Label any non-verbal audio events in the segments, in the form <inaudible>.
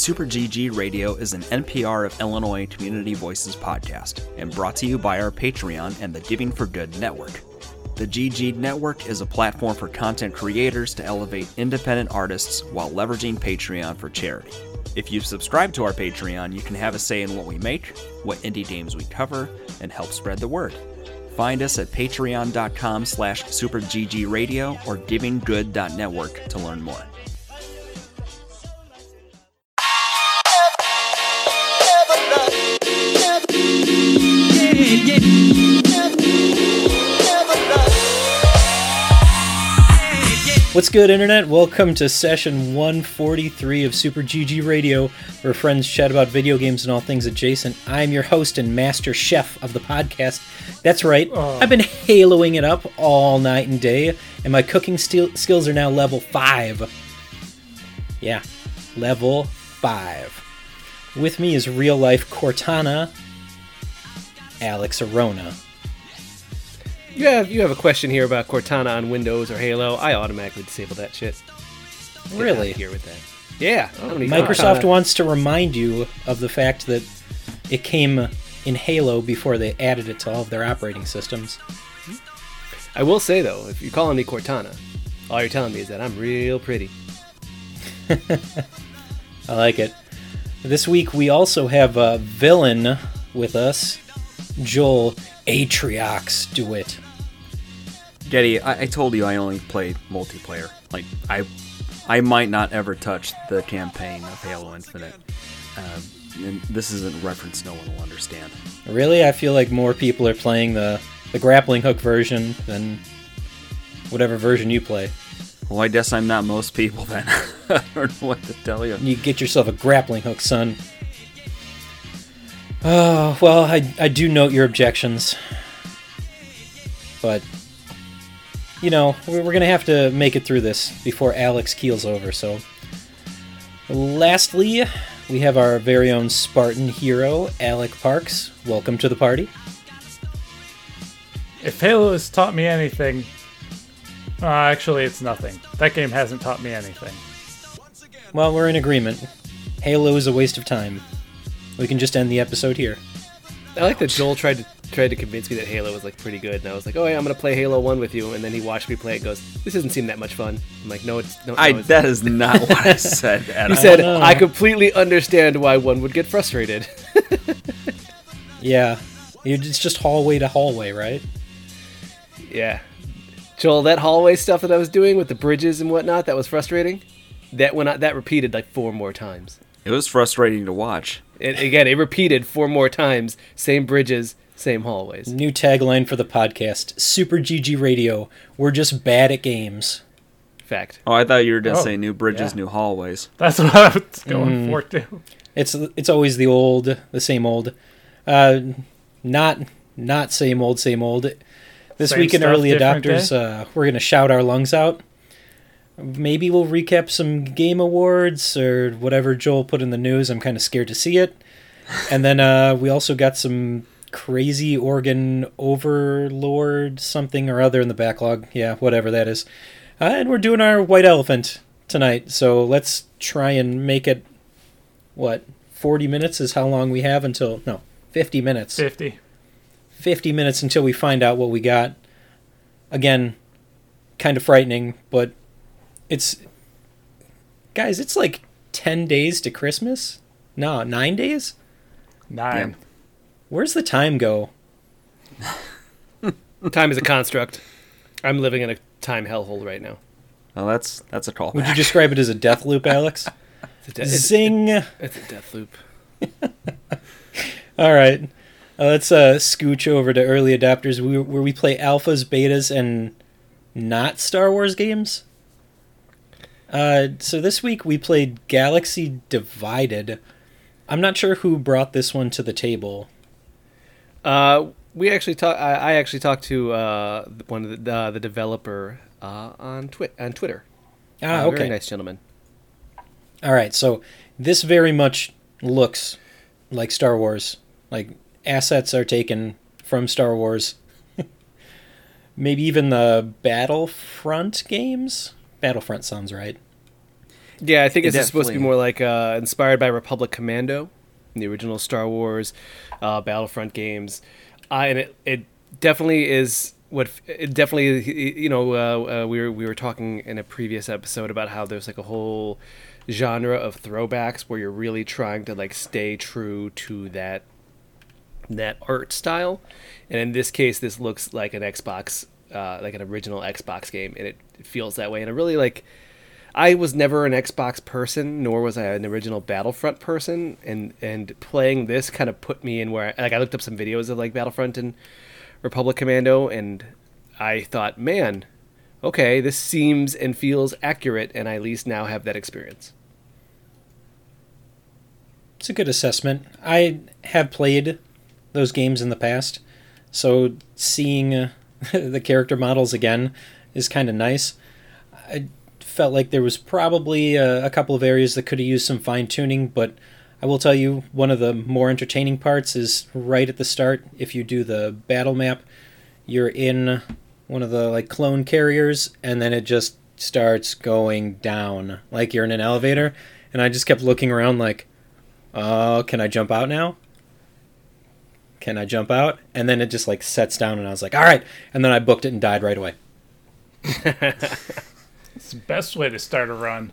Super GG Radio is an NPR of Illinois Community Voices podcast and brought to you by our Patreon and the Giving for Good network. The GG Network is a platform for content creators to elevate independent artists while leveraging Patreon for charity. If you subscribe to our Patreon, you can have a say in what we make, what indie games we cover, and help spread the word. Find us at patreon.com slash superggradio or givinggood.network to learn more. What's good, Internet? Welcome to session 143 of Super GG Radio, where friends chat about video games and all things adjacent. I'm your host and master chef of the podcast. That's right, oh. I've been haloing it up all night and day, and my cooking skill- skills are now level 5. Yeah, level 5. With me is real life Cortana, Alex Arona. You have you have a question here about Cortana on Windows or Halo? I automatically disable that shit. Get Really? here with that. Yeah, Microsoft Cortana. wants to remind you of the fact that it came in Halo before they added it to all of their operating systems. I will say though, if you're calling me Cortana, all you're telling me is that I'm real pretty. <laughs> I like it. This week we also have a villain with us, Joel Atriox DeWitt. Getty, I, I told you I only play multiplayer. Like, I I might not ever touch the campaign of Halo Infinite. Um, and this isn't a reference no one will understand. Really, I feel like more people are playing the, the grappling hook version than whatever version you play. Well, I guess I'm not most people then. <laughs> I don't know what to tell you. You get yourself a grappling hook, son. Oh, well, I, I do note your objections. But, you know, we're, we're going to have to make it through this before Alex keels over, so. Lastly, we have our very own Spartan hero, Alec Parks. Welcome to the party. If Halo has taught me anything, uh, actually, it's nothing. That game hasn't taught me anything. Well, we're in agreement. Halo is a waste of time. We can just end the episode here. I like that Joel tried to tried to convince me that Halo was like pretty good, and I was like, oh yeah, I'm gonna play Halo One with you, and then he watched me play it. and Goes, this doesn't seem that much fun. I'm like, no, it's no. I no, it's that is not what I <laughs> said at You all. said oh, know. I completely understand why one would get frustrated. <laughs> Yeah, it's just hallway to hallway, right? Yeah. Joel, that hallway stuff that I was doing with the bridges and whatnot, that was frustrating. That went that repeated like four more times. It was frustrating to watch. And again, it repeated four more times. Same bridges, same hallways. New tagline for the podcast Super GG Radio. We're just bad at games. Fact. Oh, I thought you were going to Oh, say new bridges, yeah. new hallways. That's what I was going for too. It's it's always the old, the same old. Uh, not not same old, same old. This Same week in early adopters, uh, we're gonna shout our lungs out. Maybe we'll recap some game awards or whatever Joel put in the news. I'm kind of scared to see it. And then uh, we also got some crazy organ overlord something or other in the backlog. Yeah, whatever that is. Uh, and we're doing our white elephant tonight. So let's try and make it what 40 minutes is how long we have until no 50 minutes 50. 50 minutes until we find out what we got again kind of frightening but it's guys it's like 10 days to christmas no 9 days Nine. where's the time go <laughs> Time is a construct. I'm living in a time hellhole right now. Oh, that's that's a call. would you describe it as a death loop alex <laughs> It's a, de- it's, zing it's a death loop. <laughs> All right. Uh, let's uh, scooch over to early adopters we, where we play alphas, betas, and not Star Wars games. Uh, so this week we played Galaxy Divided. I'm not sure who brought this one to the table. Uh, we actually talk. I, I actually talked to uh, one of the uh, the developer uh, on on Twitter. Ah, Uh, okay. Very nice gentleman. All right. So this very much looks like Star Wars. Like assets are taken from Star Wars. <laughs> Maybe even the Battlefront games. Battlefront sounds right. Yeah, I think It it's supposed to be more like uh, inspired by Republic Commando, the original Star Wars uh, Battlefront games, uh, and it, it definitely is what it definitely you know uh, uh, we were we were talking in a previous episode about how there's like a whole genre of throwbacks where you're really trying to like stay true to that that art style, and in this case, this looks like an Xbox, uh, like an original Xbox game, and it, feels that way. And I really like, I was never an Xbox person, nor was I an original Battlefront person, and and playing this kind of put me in where like I looked up some videos of like Battlefront and Republic Commando, and I thought, man, okay, this seems and feels accurate, and I at least now have that experience. It's a good assessment. I have played those games in the past, so seeing uh, <laughs> the character models again is kind of nice. I felt like there was probably uh, a couple of areas that could have used some fine tuning, but I will tell you one of the more entertaining parts is right at the start. If you do the battle map, you're in one of the like clone carriers, and then it just starts going down like you're in an elevator. And I just kept looking around like, oh, can I jump out now? Can I jump out? And then it just like sets down, and I was like, all right. And then I booked it and died right away. <laughs> It's the best way to start a run.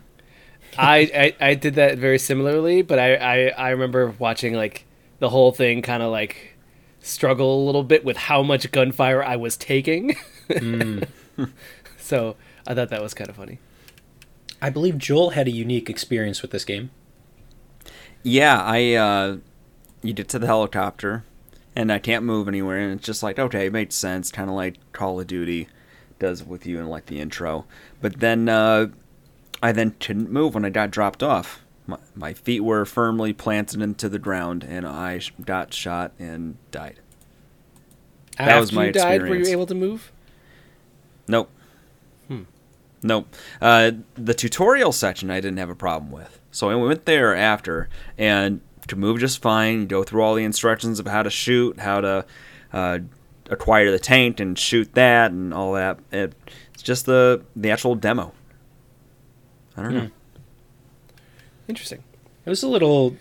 I, I I did that very similarly, but I I, I remember watching like the whole thing kind of like struggle a little bit with how much gunfire I was taking. <laughs> so I thought that was kind of funny. I believe Joel had a unique experience with this game. Yeah, I uh you get to the helicopter and I can't move anywhere and it's just like okay, it makes sense, kinda like Call of Duty does with you in like the intro. But then uh I then couldn't move when I got dropped off. My, my feet were firmly planted into the ground and I got shot and died. That was my you died, were you able to move? Nope. Nope. Uh, the tutorial section I didn't have a problem with. So I went there after and could move just fine. You go through all the instructions of how to shoot, how to uh, acquire the tank and shoot that and all that. It, it's just the the actual demo. I don't know. Interesting. It was a little,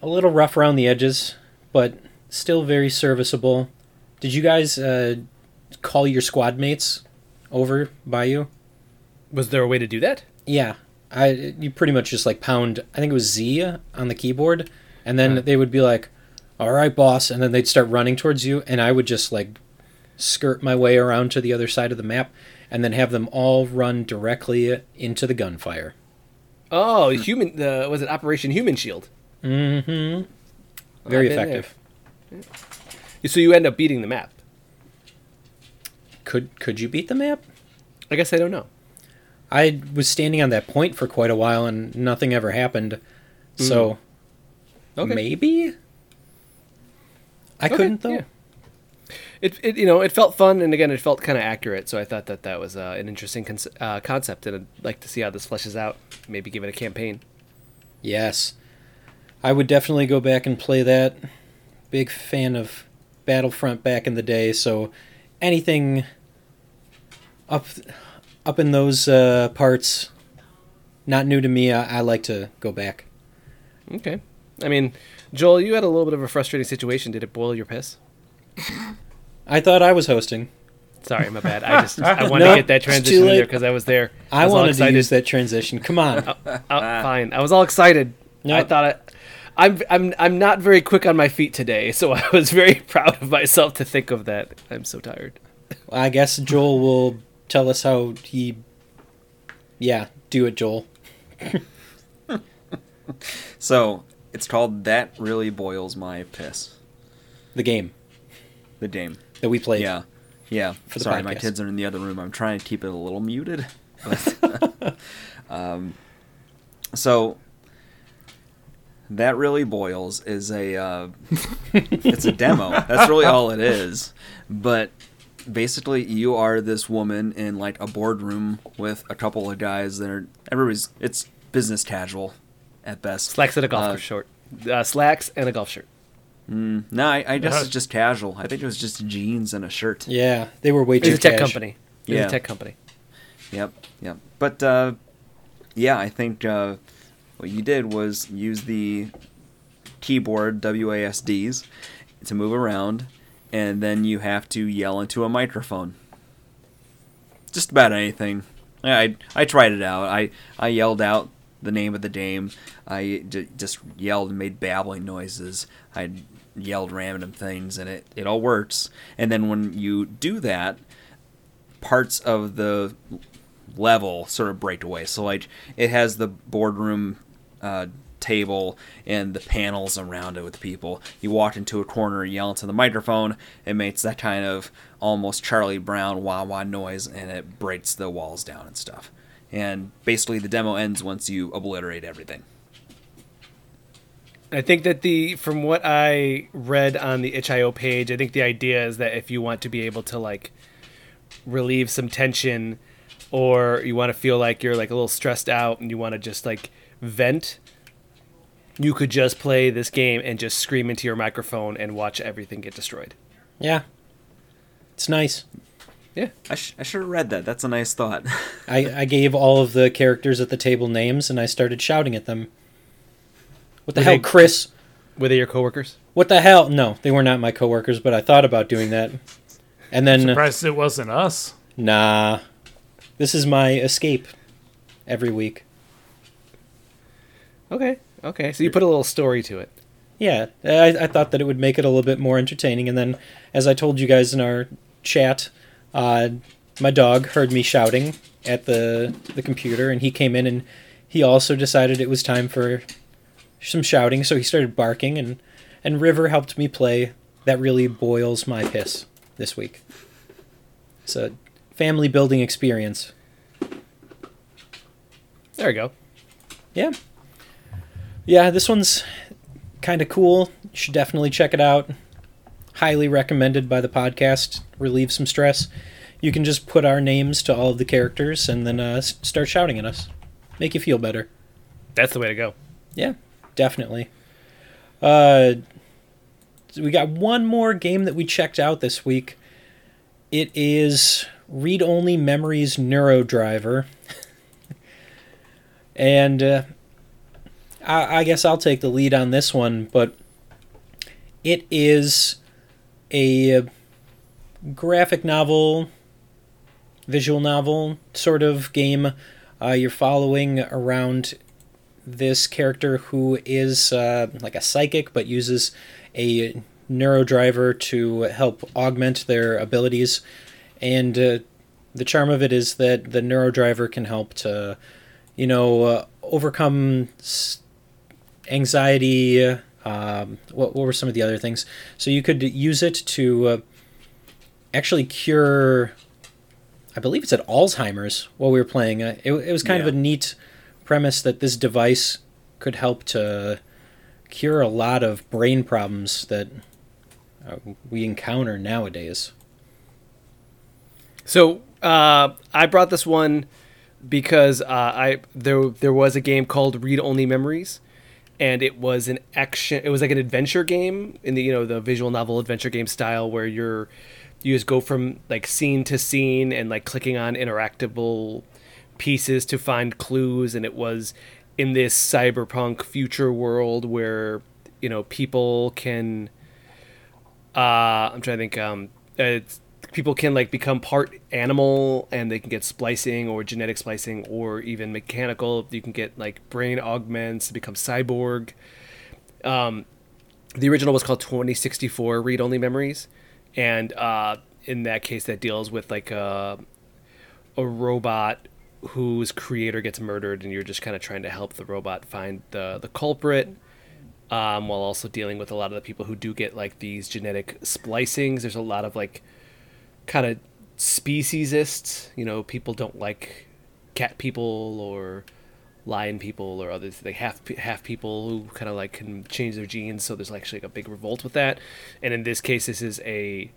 a little rough around the edges, but still very serviceable. Did you guys uh, call your squad mates over by you? Was there a way to do that? Yeah, I you pretty much just like pound. I think it was Z on the keyboard, and then Right. they would be like, "All right, boss," and then they'd start running towards you, and I would just like skirt my way around to the other side of the map, and then have them all run directly into the gunfire. Oh, human. The was it Operation Human Shield? Mm-hmm. Very there. effective. So you end up beating the map. Could could you beat the map? I guess I don't know. I was standing on that point for quite a while and nothing ever happened. So Okay. maybe I Okay, couldn't though. yeah. It, it you know it felt fun and again it felt kind of accurate so I thought that that was uh, an interesting con- uh, concept and I'd like to see how this fleshes out maybe give it a campaign Yes. I would definitely go back and play that. Big fan of Battlefront back in the day, so anything up up in those uh, parts. Not new to me, I, I like to go back. okay. I mean Joel you had a little bit of a frustrating situation. Did it boil your piss? I thought I was hosting. sorry my bad. I just I <laughs> wanted Nope, to get that transition in there because I was there. I, was wanted to use that transition. Come on. Uh, <laughs> fine. I was all excited. I thought I, I'm I'm I'm not very quick on my feet today so <laughs> I was very proud of myself to think of that. I'm so tired. I guess Joel will tell us how he. Yeah, do it, Joel. <laughs> So it's called That Really Boils My Piss. The game The game. that we played. Yeah. Yeah. For the Sorry, my kids are in the other room. I'm trying to keep it a little muted. <laughs> But, <laughs> um, so that really boils is a uh, it's a demo. That's really all it is. But basically, you are this woman in like a boardroom with a couple of guys that are everybody's. It's business casual at best. slacks and a golf Uh, shirt uh, slacks and a golf shirt No, I, I guess Uh-huh. it's just casual. I think it was just jeans and a shirt. Yeah, they were way too It's a tech cash. company. It's Yeah. a tech company. Yep, yep. But uh, yeah, I think uh, what you did was use the keyboard WASDs to move around, and then you have to yell into a microphone. Just about anything. I I tried it out. I I yelled out the name of the dame. I just yelled and made babbling noises. I yelled random things, and it it all works. And then when you do that, parts of the level sort of break away. So like it has the boardroom uh, table and the panels around it with people. You walk into a corner, yell into the microphone, it makes that kind of almost Charlie Brown wah wah noise, and it breaks the walls down and stuff. And basically, the demo ends once you obliterate everything. I think that the from what I read on the itch.io page, I think the idea is that if you want to be able to like relieve some tension or you want to feel like you're like a little stressed out and you want to just like vent, you could just play this game and just scream into your microphone and watch everything get destroyed. Yeah. It's nice. Yeah. I, sh- I should have read that. That's a nice thought. <laughs> I, I gave all of the characters at the table names and I started shouting at them. What the Were hell, they- Chris? Were they your coworkers? What the hell? No, they were not my coworkers, but I thought about doing that. And then, I'm Surprised it wasn't us. nah. This is my escape every week. Okay. Okay. So you put a little story to it. Yeah, I, I thought that it would make it a little bit more entertaining. And then, as I told you guys in our chat, uh, my dog heard me shouting at the the computer, and he came in and he also decided it was time for some shouting, so he started barking, and and River helped me play. That really boils my piss this week. It's a family building experience. There we go. Yeah. Yeah, this one's kind of cool. You should definitely check it out. Highly recommended by the podcast. Relieve some stress. You can just put our names to all of the characters and then uh, start shouting at us. Make you feel better. That's the way to go. Yeah, definitely. Uh, we got one more game that we checked out this week. It is Read Only Memories Neurodiver. <laughs> and uh, I, I guess I'll take the lead on this one, but it is a graphic novel, visual novel sort of game. Uh, you're following around this character who is uh, like a psychic but uses a neurodiver to help augment their abilities and uh, the charm of it is that the neurodiver can help to you know uh, overcome s- anxiety um, what, what were some of the other things? So you could use it to uh, actually cure i believe it's at alzheimer's while we were playing. Uh, it, it was kind of a neat premise that this device could help to cure a lot of brain problems that uh, we encounter nowadays. So uh, I brought this one because uh, I there there was a game called Read Only Memories, and it was an action. It was like an adventure game in the you know the visual novel adventure game style where you're you just go from like scene to scene and like clicking on interactable pieces to find clues, and it was in this cyberpunk future world where you know people can uh, I'm trying to think. Um, it's, people can like become part animal, and they can get splicing or genetic splicing, or even mechanical. You can get like brain augments, to become cyborg. Um, the original was called 2064 Read Only Memories, and uh, in that case, that deals with like a a robot whose creator gets murdered, and you're just kind of trying to help the robot find the the culprit um, while also dealing with a lot of the people who do get like these genetic splicings. There's a lot of like kind of speciesists. You know, people don't like cat people or lion people or others. They half half people who kind of like can change their genes. So there's actually like a big revolt with that. And in this case, this is a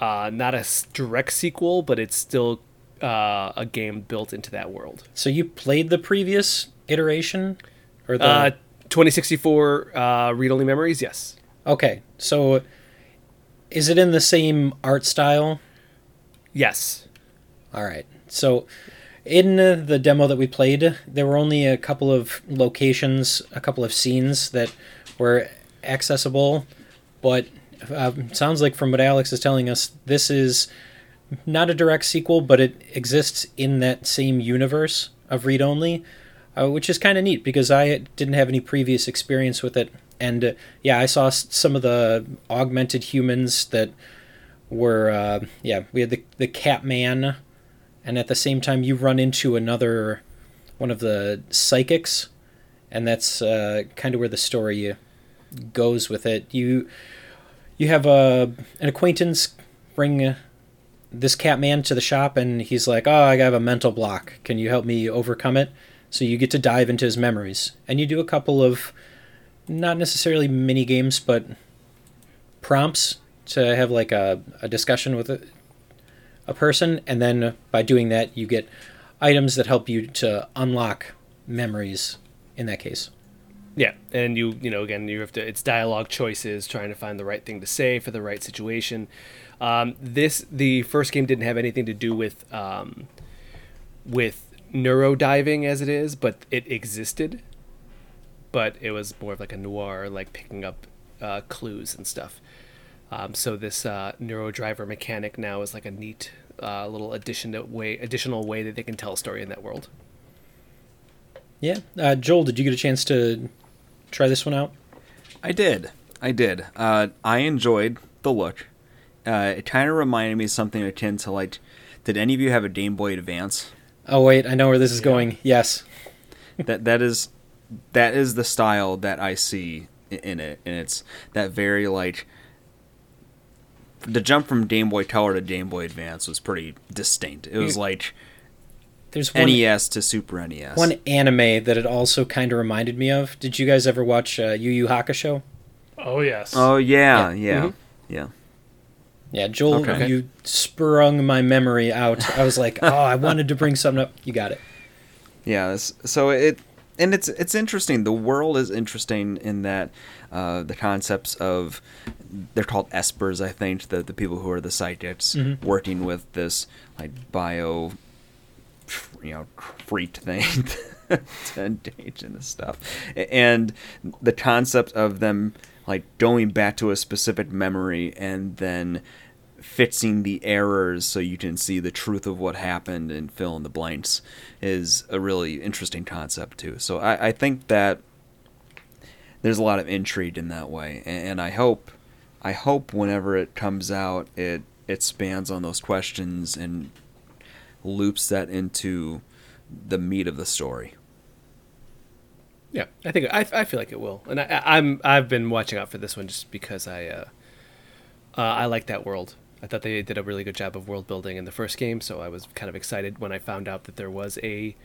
uh, not a direct sequel, but it's still uh, a game built into that world. So you played the previous iteration, or the Uh, 2064 uh, read only memories. Yes. okay? So is it in the same art style? Yes. All right. So In uh, the demo that we played, there were only a couple of locations, a couple of scenes that were accessible, but uh, sounds like from what Alex is telling us, this is not a direct sequel, but it exists in that same universe of read only, uh, which is kind of neat because I didn't have any previous experience with it. And uh, yeah, I saw some of the augmented humans that were, uh, yeah, we had the, the Cat Man, and at the same time, you run into another one of the psychics, and that's uh, kind of where the story goes with it. You you have a an acquaintance bring this cat man to the shop and he's like oh i have a mental block. Can you help me overcome it? So you get to dive into his memories. And you do a couple of not necessarily mini games but prompts to have like a, a discussion with a, a person and then by doing that you get items that help you to unlock memories in that case Yeah, and you you know again you have to it's dialogue choices, trying to find the right thing to say for the right situation. Um, this the first game didn't have anything to do with um, with neuro diving as it is, but it existed. But it was more of like a noir, like picking up uh, clues and stuff. Um, so this uh, neuro driver mechanic now is like a neat uh, little addition to way additional way that they can tell a story in that world. yeah uh, joel did you get a chance to try this one out I did. I did. Uh, I enjoyed the look. Uh, it kind of reminded me of something akin to like. Did any of you have a Game Boy Advance? oh wait i know where this is going yes that that is that is the style that I see in it, and it's that very like. The jump from Game Boy Color to Game Boy Advance was pretty distinct. It was like there's one NES to Super NES. One anime that it also kind of reminded me of. Did you guys ever watch uh, Yu Yu Hakusho? Oh yes. Oh yeah, Yeah. yeah, Mhm. yeah. Yeah, Joel, Okay. you sprung my memory out. I was like, oh, I wanted to bring something up. You got it. Yeah, so it and it's it's interesting. The world is interesting in that uh, the concepts of they're called espers, I think, the the people who are the psychics Mhm. working with this like bio, you know, freak thing to engage in this stuff, and the concept of them like going back to a specific memory and then fixing the errors so you can see the truth of what happened and fill in the blanks is a really interesting concept too. So I, I think that there's a lot of intrigue in that way, and, and I hope I hope whenever it comes out, it spans on those questions and loops that into the meat of the story. Yeah, I think I, I feel like it will, and I, I'm I've been watching out for this one just because I uh, uh, I like that world. I thought they did a really good job of world building in the first game, so I was kind of excited when I found out that there was a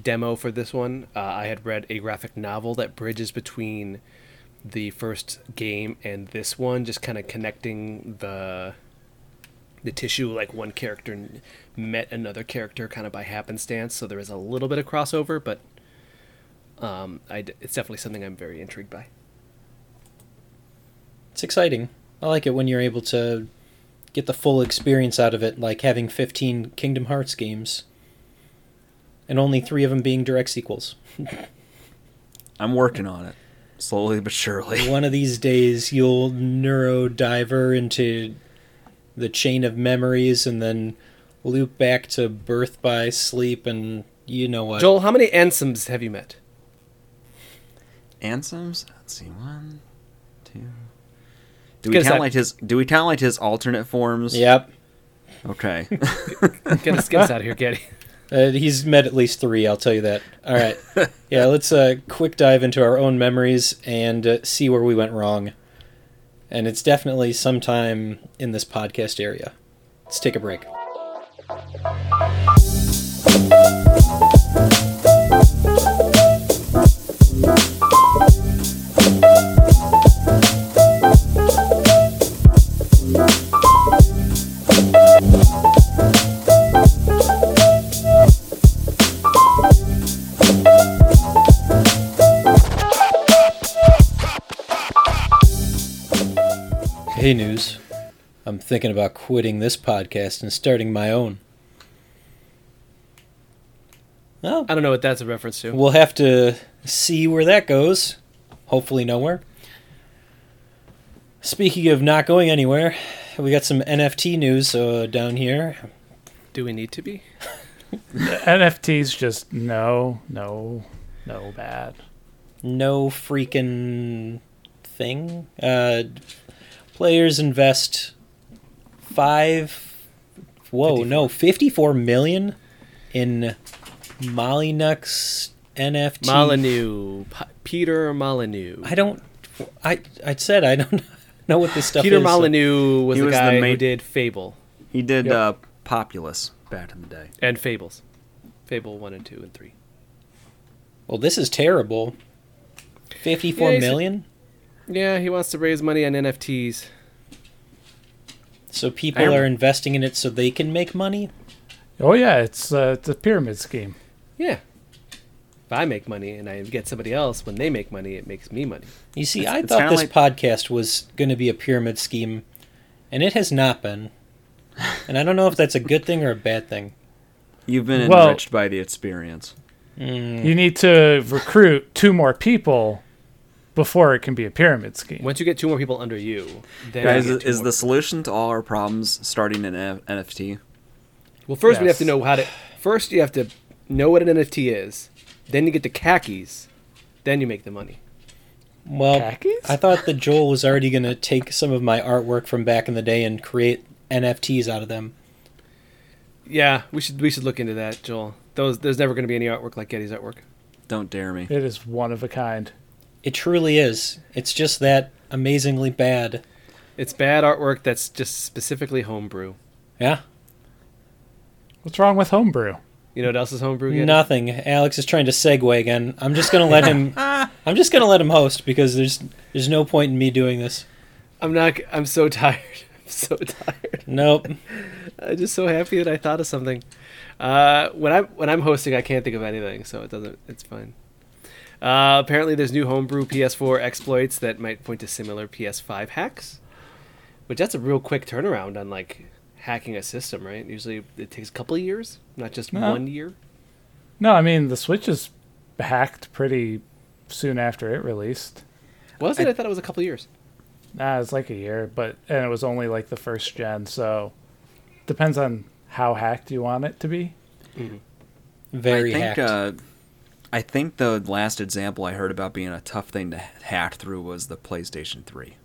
demo for this one. Uh, I had read a graphic novel that bridges between the first game and this one, just kind of connecting the the tissue like one character met another character kind of by happenstance. So there is a little bit of crossover, but um, I it's definitely something I'm very intrigued by. It's exciting. I like it when you're able to get the full experience out of it, like having 15 Kingdom Hearts games, and only three of them being direct sequels. <laughs> I'm working on it, slowly but surely. <laughs> One of these days, you'll neuro diver into the chain of memories and then loop back to birth by sleep, and you know what? Joel, how many Ansems have you met? Ansems? Let's see, one, two. Do we count that- like his? Do we count like his alternate forms? Yep. Okay. <laughs> Get us, get us out of here, Getty. Uh, he's met at least three, I'll tell you that. All right. <laughs> Yeah, let's uh, quick dive into our own memories and uh, see where we went wrong. And it's definitely sometime in this podcast area. Let's take a break. Hey, news. I'm thinking about quitting this podcast and starting my own. Well, I don't know what that's a reference to. we'll have to see where that goes. Hopefully, nowhere. Speaking of not going anywhere, we got some NFT news uh, down here. Do we need to be? NFTs just no, no, no bad. No freaking thing. Uh, players invest five. Whoa, no, fifty-four million in Molyneux NFT. Molyneux, P- Peter Molyneux. I don't. I I said I don't <laughs> know what this stuff Peter is. so- Molyneux was He the was the guy who did Fable He did Yep. uh, Populous back in the day. and Fables, Fable one and two and three. Well, this is terrible. Fifty-four Yeah, he's- million. Yeah, he wants to raise money on NFTs. So people are investing in it so they can make money. Oh yeah, it's uh, it's a pyramid scheme. Yeah. If I make money and I get somebody else, when they make money, it makes me money. You see, It's- I it's thought kinda this podcast was going to be a pyramid scheme, and it has not been. And I don't know if that's a good thing or a bad thing. You've been Well- enriched by the experience. Mm, You need to recruit two more people before it can be a pyramid scheme. Once you get two more people under you, then Guys, you is, is more the solution to all our problems starting an N- NFT? Well, first we have to know how to. First, you have to know what an NFT is. Then you get the khakis. Then you make the money. well, Khakis? I thought that Joel was already going to take some of my artwork from back in the day and create NFTs out of them. Yeah, we should we should look into that, Joel. Those there's never going to be any artwork like Getty's artwork. Don't dare me. It is one of a kind. It truly is. It's just that amazingly bad. It's bad artwork that's just specifically homebrew. Yeah. What's wrong with homebrew? You know what else is homebrew? Getty? Nothing. Alex is trying to segue again. I'm just gonna let him. <laughs> I'm just gonna let him host because there's there's no point in me doing this. I'm not. I'm so tired. <laughs> I'm so tired. Nope. <laughs> I'm just so happy that I thought of something. Uh, when I'm when I'm hosting, I can't think of anything, so it doesn't. It's fine. Uh, apparently, there's new homebrew PS4 exploits that might point to similar PS5 hacks, which that's a real quick turnaround on like hacking a system, right? Usually, it takes a couple of years, not just No. one year. No, I mean the Switch is hacked pretty soon after it released. Was it? I, thought it was a couple of years. Nah, it's like a year, but and it was only like the first gen, so depends on how hacked you want it to be. Very I think hacked. uh, I think the last example I heard about being a tough thing to hack through was the PlayStation 3.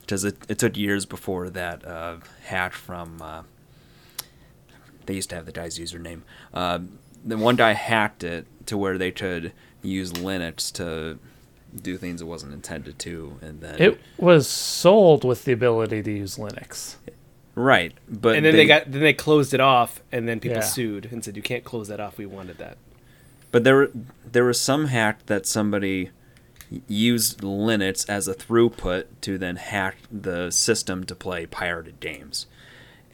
Because it, it took years before that uh, hack from. Uh, they used to have the guy's username. Uh, the one guy hacked it to where they could use Linux to do things it wasn't intended to, and then It was sold with the ability to use Linux. right, but and then they, got then they closed it off, and then people Yeah. sued and said you can't close that off. We wanted that. But there, there was some hack that somebody used Linux as a throughput to then hack the system to play pirated games,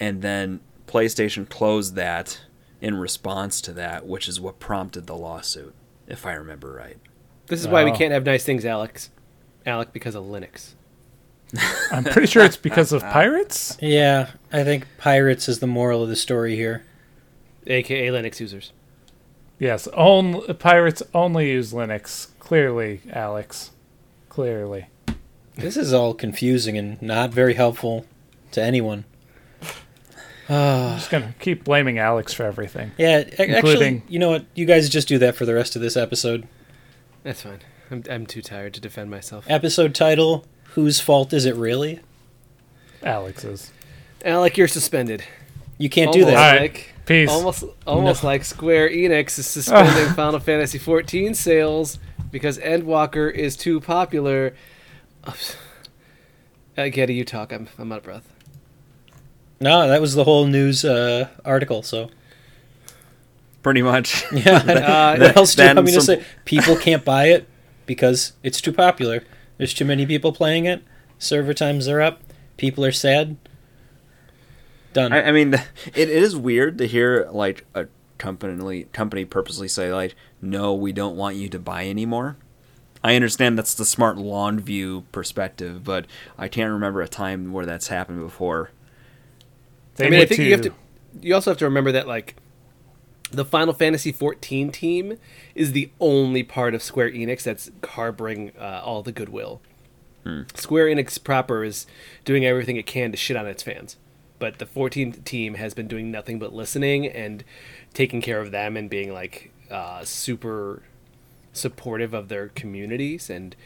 and then PlayStation closed that in response to that, which is what prompted the lawsuit, if I remember right. This is why we can't have nice things, Alex. Alec, because of Linux. I'm pretty sure it's because of <laughs> pirates. yeah, I think pirates is the moral of the story here. aka Linux users. Yes, only pirates only use Linux. Clearly, Alex. Clearly. This is all confusing and not very helpful to anyone. I'm just gonna keep blaming Alex for everything. Yeah, a- actually, you know what? You guys just do that for the rest of this episode. That's fine. I'm, I'm too tired to defend myself. Episode title: Whose fault is it really? Alex's. Alec, you're suspended. You can't do Almost that. All right. like Peace. almost almost like Square Enix is <laughs> suspending Final Fantasy XIV sales because Endwalker is too popular. <sighs> Uh, Getty, you talk. I'm I'm out of breath. No, that was the whole news uh, article. So Pretty much. <laughs> yeah, <laughs> Uh, what else do you then want me to say? People can't buy it because it's too popular. There's too many people playing it. Server times are up. People are sad. Done. I, I mean, it, it is weird to hear like a company company purposely say like, "No, we don't want you to buy anymore." I understand that's the smart lawn view perspective, but I can't remember a time where that's happened before. They I mean, I need think you have to. You also have to remember that like the Final Fantasy XIV team is the only part of Square Enix that's harboring uh, all the goodwill. Square Enix proper is doing everything it can to shit on its fans, but the 14th team has been doing nothing but listening and taking care of them and being like uh, super supportive of their communities and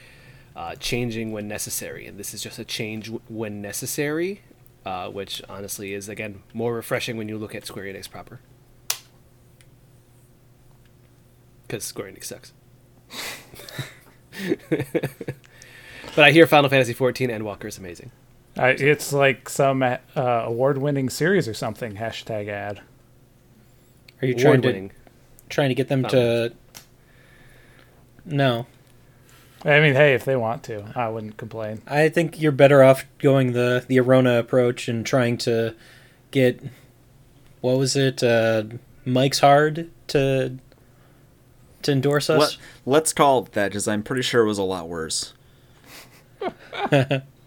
uh, changing when necessary. And this is just a change when necessary, uh, which honestly is again more refreshing when you look at Square Enix proper. Because Square Enix sucks. <laughs> but I hear Final Fantasy 14 Endwalker is amazing. Uh, it's like some uh, award-winning series or something. Hashtag ad. Are you trying to trying to get them to? No, I mean, hey, if they want to, I wouldn't complain. I think you're better off going the the Arona approach and trying to get what was it, uh, Mike's Hard to to endorse us. Let, let's call it that, because I'm pretty sure it was a lot worse. <laughs>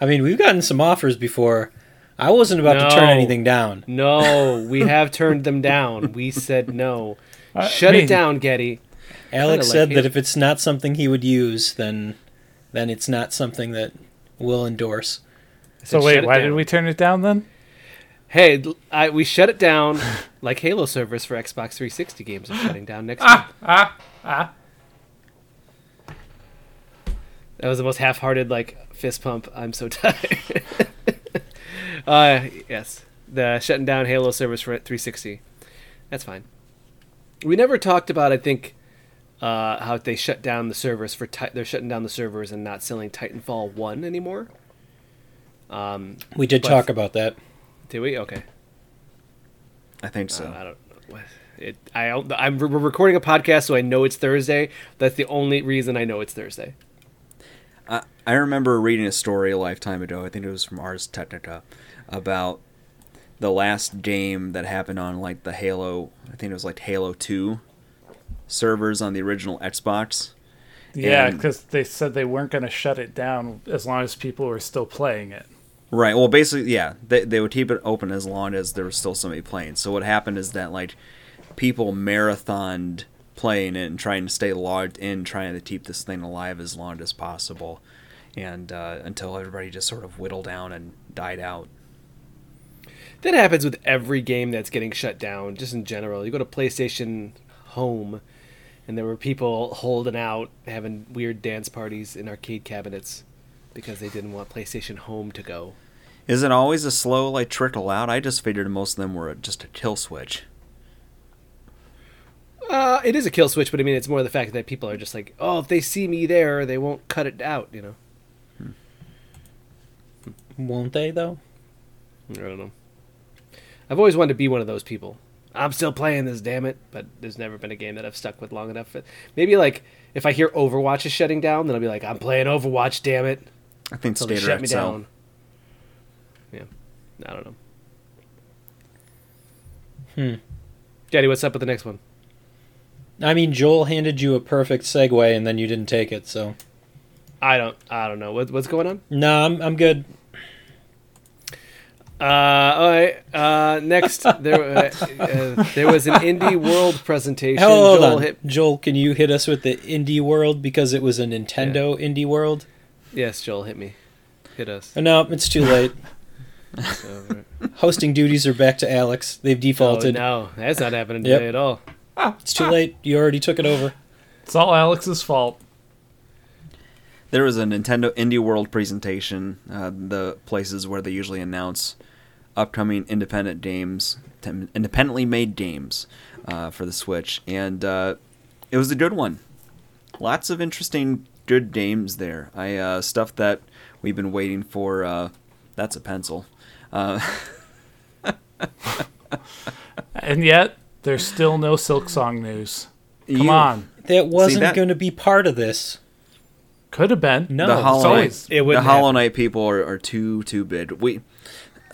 I mean, we've gotten some offers before. I wasn't about to turn anything down. No, we have turned them down. We said no. <laughs> I Shut mean- it down, Getty. Alex like said that if it's not something he would use, then then it's not something that we'll endorse. I So said, wait, "Shut it why did we turn it down then? Hey, l- I, we shut it down <laughs> like Halo servers for Xbox 360 games are shutting down next Ah, month. ah, ah. That was the most half-hearted like fist pump. I'm so <laughs> tired. uh, yes, the shutting down Halo servers for 360. That's fine. We never talked about. I think uh, how they shut down the servers for. Ti- they're shutting down the servers and not selling Titanfall One anymore. Um, We did But- talk about that. did we? Okay. I think so. Uh, I don't know. What- It, I, I'm we're recording a podcast, so I know it's Thursday. That's the only reason I know it's Thursday. I, I remember reading a story a lifetime ago. I think it was from Ars Technica about the last game that happened on like the Halo. I think it was like Halo Two servers on the original Xbox. Yeah, because they said they weren't going to shut it down as long as people were still playing it. Right. Well, basically, yeah, they they would keep it open as long as there was still somebody playing. So what happened is that like people marathoned playing it and trying to stay logged in, trying to keep this thing alive as long as possible, and uh, until everybody just sort of whittled down and died out. That happens with every game that's getting shut down, just in general. You go to PlayStation Home, and there were people holding out, having weird dance parties in arcade cabinets because they didn't want PlayStation Home to go. Is it always a slow like trickle out? I just figured most of them were just a kill switch. Uh, it is a kill switch, but I mean, it's more the fact that people are just like, oh, if they see me there, they won't cut it out, you know? Won't they though? I don't know. I've always wanted to be one of those people. I'm still playing this, damn it! But there's never been a game that I've stuck with long enough. Maybe like if I hear Overwatch is shutting down, then I'll be like, I'm playing Overwatch, damn it! I think Until they Stater shut me XL. down. Yeah, I don't know. Hmm. Daddy, what's up with the next one? I mean, Joel handed you a perfect segue, and then you didn't take it. So I don't. I don't know. What, what's going on? no, I'm I'm good. Uh, all right. Uh, next, <laughs> there uh, uh, there was an indie world presentation. Hold Joel on, hit- Joel. Can you hit us with the indie world because it was a Nintendo indie world? yes, Joel hit me. Hit us. Oh, no, it's too late. <laughs> Hosting duties are back to Alex. They've oh, defaulted. no, that's not happening Yep. today at all. It's too late. You already took it over. It's all Alex's fault. There was a Nintendo Indie World presentation, uh, the places where they usually announce upcoming independent games, independently made games uh, for the Switch, and uh, it was a good one. Lots of interesting, good games there. I uh, stuff that we've been waiting for. Uh, that's a pencil. Uh, <laughs> And yet, there's still no Silksong news. Come you- on. That wasn't that- going to be part of this. Could have been. No, the Hollow Knight, always- It the Hollow happen. Knight people are, are too too big. We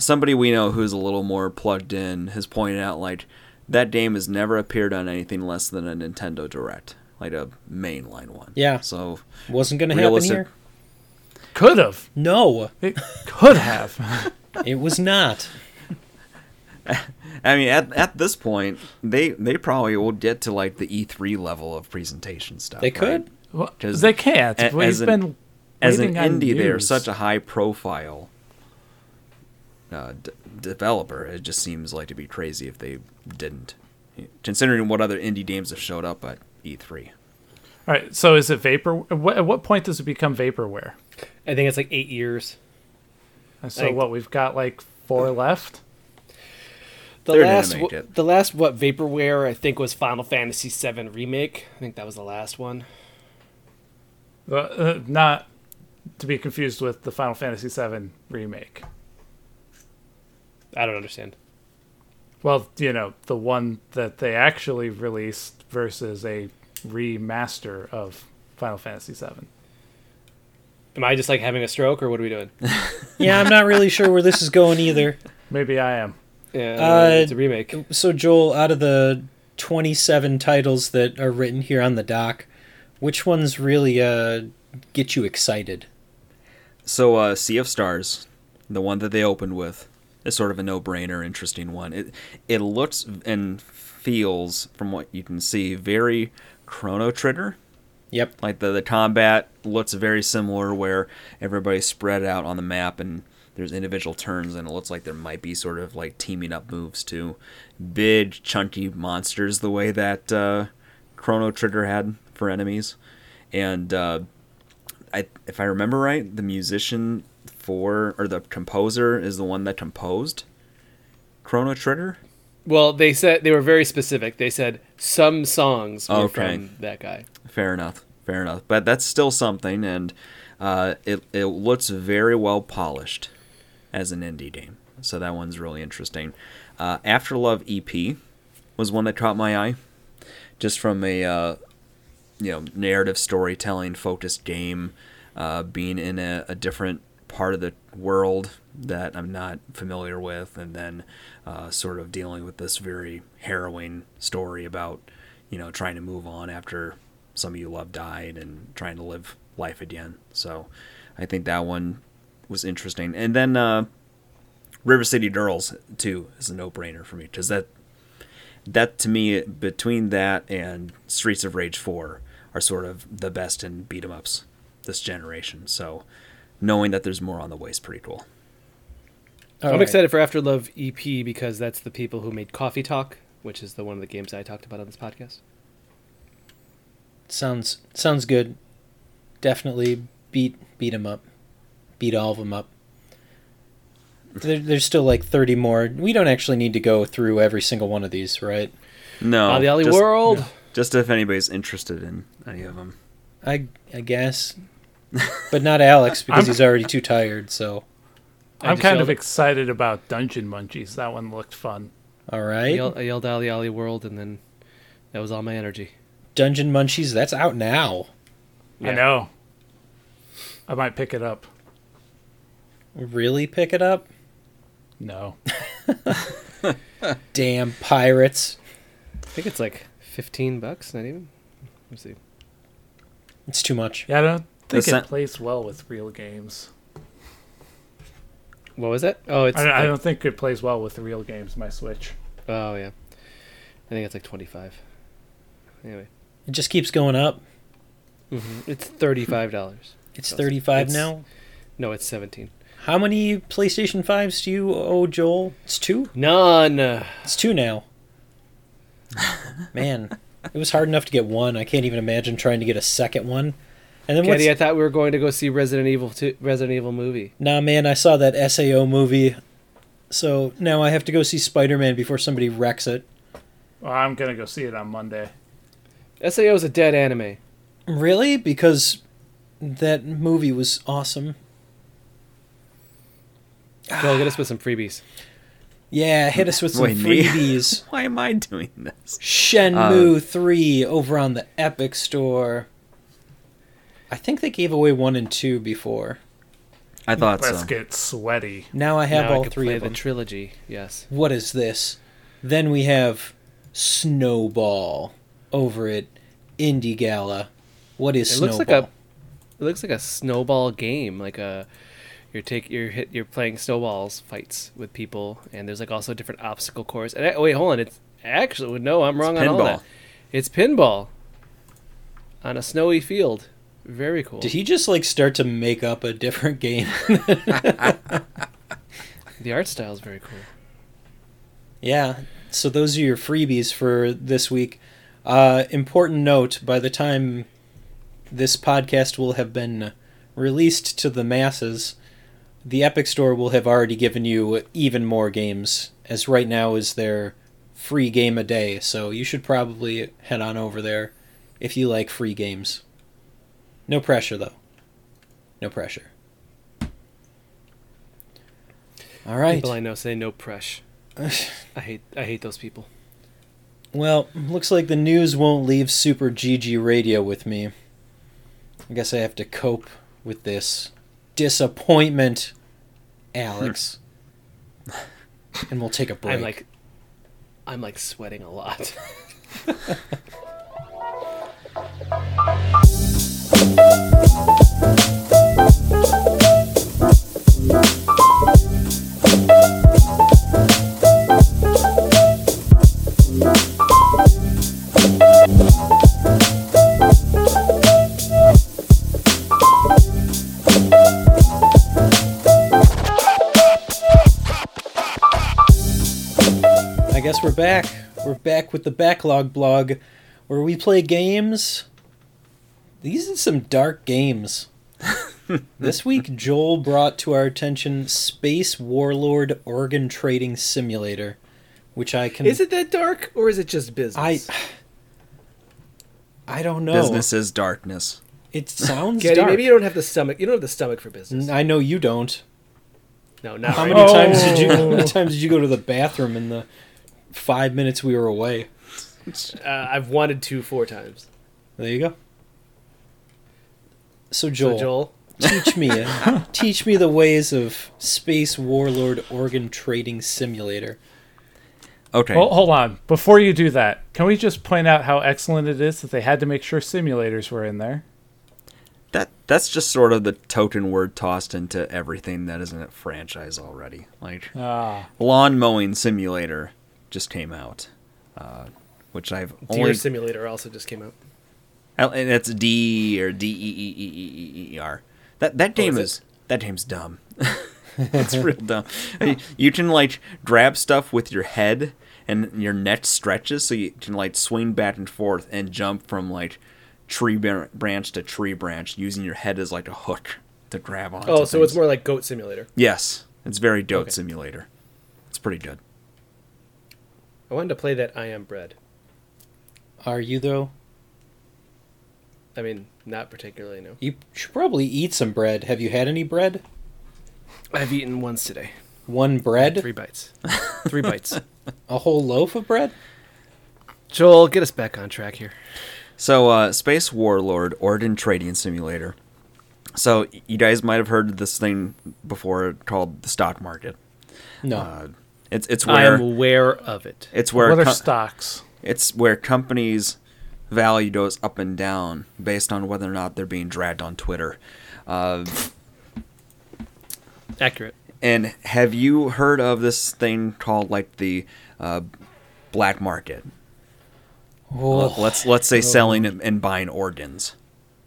somebody we know who's a little more plugged in has pointed out like that game has never appeared on anything less than a Nintendo Direct, like a mainline one. Yeah. So Wasn't going to happen here. Could have. No, It could have. <laughs> it was not. <laughs> I mean, at at this point, they they probably will get to like the E3 level of presentation stuff. They right? could. Well, 'Cause they can't. a- We've as an- been As an on indie, they're such a high profile uh, d- developer. It just seems like to be crazy if they didn't, considering what other indie games have showed up at E E3. All right. So is it vapor? What, at what point does it become vaporware? I think it's like eight years. And So Like- what? We've got like four left. The They're gonna last, make w- it. the last what vaporware I think was Final Fantasy VII remake. I think that was the last one. Uh, uh, not to be confused with the Final Fantasy VII remake. I don't understand. Well, you know, the one that they actually released versus a remaster of Final Fantasy VII. Am I just like having a stroke, or what are we doing? <laughs> Yeah, I'm not really sure where this is going either. Maybe I am. Yeah, Uh, it's a remake. So, Joel, out of the 27 titles that are written here on the dock, which ones really uh, get you excited? So, uh, Sea of Stars, the one that they opened with, is sort of a no-brainer, interesting one. It it looks and feels, from what you can see, very Chrono Trigger. Yep. Like the the combat looks very similar, where everybody's spread out on the map and there's individual turns, and it looks like there might be sort of like teaming up moves too. Big chunky monsters, the way that uh, Chrono Trigger had for enemies, and uh, I if I remember right, the musician for or the composer is the one that composed Chrono Trigger. Well, they said they were very specific. They said some songs were Okay. from that guy. Fair enough. Fair enough. But that's still something, and uh, it it looks very well polished as an indie game. So that one's really interesting. Uh, Afterlove EP was one that caught my eye, just from a uh, you know narrative storytelling focused game, uh, being in a, a different part of the world that I'm not familiar with, and then uh, sort of dealing with this very harrowing story about you know trying to move on after some of you love died and trying to live life again. So I think that one was interesting. And then uh, River City Girls too is a no brainer for me because that that to me between that and Streets of Rage Four are sort of the best in beat 'em ups this generation. So knowing that there's more on the way is pretty cool. All I'm right. excited for Afterlove EP because that's the people who made Coffee Talk, which is the one of the games I talked about on this podcast. Sounds sounds good. Definitely beat beat 'em up. Beat all of them up. There, there's still like 30 more. We don't actually need to go through every single one of these, right? No, Ollie Ollie just, World. just if anybody's interested in any of them. I I guess. But not Alex <laughs> because he's already too tired, so I I'm kind yelled- of excited about Dungeon Munchies. That one looked fun. All right. I right. yelled, I yelled OlliOlli World, and then that was all my energy. Dungeon Munchies, that's out now. I know. I might pick it up. Really pick it up? No. <laughs> Damn pirates. I think it's like 15 bucks, not even. Let's see. It's too much. Yeah, I don't think The it sa- plays well with real games. What was that? Oh, it's. I, I like- don't think it plays well with real games. My Switch. Oh yeah, I think it's like 25. Anyway, It just keeps going up. Mm-hmm. it's 35 dollars. It's It's- 35 it's- now. No, it's 17. How many PlayStation 5s do you owe, Joel? It's two? None. It's two now. Man, it was hard enough to get one. I can't even imagine trying to get a second one. And then what's... Katie, I thought we were going to go see Resident Evil 2, Resident Evil movie. Nah, man, I saw that SAO movie. So now I have to go see Spider Man before somebody wrecks it. Well, I'm gonna go see it on Monday. SAO is a dead anime. Really? Because that movie was awesome. Joel, get us with some freebies. Yeah, hit us with some Wait, freebies. <laughs> Why am I doing this? Shenmue um, 3 over on the Epic Store. I think they gave away 1 and 2 before. I thought Let's so. get sweaty. Now I have Now all can three play of the trilogy. Yes. what is this? Then we have Snowball over at Indie Gala. What is It Snowball? looks like a it looks like a snowball game, like a You're take you're hit you're playing snowballs fights with people, and there's like also different obstacle course. And oh, wait, hold on, it's actually no, I'm wrong on all that. It's pinball on a snowy field. Very cool. Did he just like start to make up a different game? <laughs> The art style is very cool. yeah. So those are your freebies for this week. Uh, important note: by the time this podcast will have been released to the masses, the Epic Store will have already given you even more games. As right now is their free game a day, so you should probably head on over there if you like free games. No pressure though. No pressure. All right. People I know say no presh. <sighs> I hate I hate those people. Well, looks like the news won't leave Super GG Radio with me. I guess I have to cope with this disappointment, Alex. Hmm. and we'll take a break. I'm like I'm like sweating a lot. <laughs> with the Backlog blog where we play games. These are some dark games. <laughs> this week, Joel brought to our attention Space Warlord Organ Trading Simulator, which I can. is it that dark or is it just business? I I don't know. Business is darkness. It sounds Getty, dark. maybe you don't have the stomach. You don't have the stomach for business. I know you don't. No, not How right many now. times did you? How Oh. many <laughs> times did you go to the bathroom in the five minutes we were away? <laughs> Uh, I've wanted to four times. There you go. So So Joel, Joel, teach me, <laughs> teach me the ways of Space Warlord Organ Trading Simulator. Okay. Well, hold on. Before you do that, can we just point out how excellent it is that they had to make sure simulators were in there? That that's just sort of the token word tossed into everything that isn't a franchise already. Like Ah, lawn mowing simulator just came out, uh, which I've Deer only Simulator also just came out. and it's D or D E E E E E E R. That that game is it? is that game's dumb. it's real dumb. You- can like grab stuff with your head and your neck stretches so you can like swing back and forth and jump from like tree branch to tree branch using your head as like a hook to grab on. Oh, so it's more like Goat Simulator. Yes, it's very Goat Okay. Simulator. It's pretty good. I wanted to play that I Am Bread. Are you though? I mean, not particularly, no. You should probably eat some bread. Have you had any bread? I've eaten once today. One bread? Three bites. Three bites. <laughs> A whole loaf of bread? Joel, get us back on track here. So, uh, Space Warlord Organ Trading Simulator. So, you guys might have heard of this thing before called the stock market. No. Uh, it's it's I'm aware of it. it's where what are co- stocks? it's where companies' value goes up and down based on whether or not they're being dragged on Twitter. Uh, Accurate. and have you heard of this thing called like the uh, black market? Oh, Let's let's say selling and- and buying organs.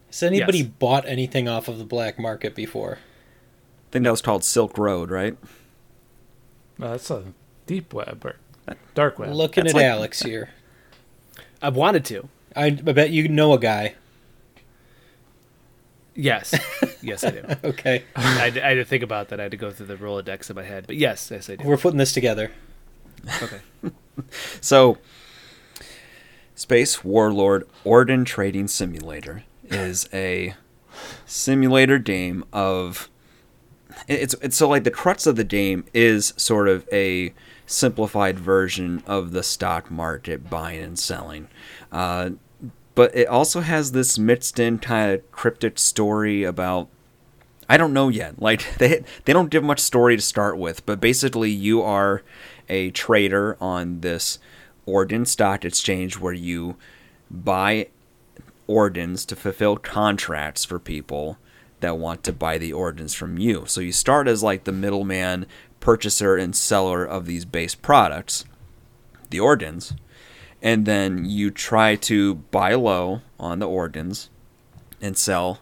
has anybody Yes. bought anything off of the black market before? I think that was called Silk Road, right? Uh, that's a deep web or dark web. Looking That's at like- Alex here. <laughs> I've wanted to. I, I bet you know a guy. Yes. <laughs> yes, I do. Okay. I, had- I had to think about that. I had to go through the Rolodex in my head. But yes, yes, I do. We're putting this together. Okay. <laughs> So, Space Warlord Organ Trading Simulator is a simulator game of it's it's so like the crux of the game is sort of a simplified version of the stock market buying and selling. Uh, but it also has this mixed in kind of cryptic story about I don't know yet. <laughs> Like they they don't give much story to start with, but basically you are a trader on this Orden stock exchange where you buy ordens to fulfill contracts for people that want to buy the ordnance from you. So you start as like the middleman purchaser and seller of these base products, the ordnance, and then you try to buy low on the ordnance and sell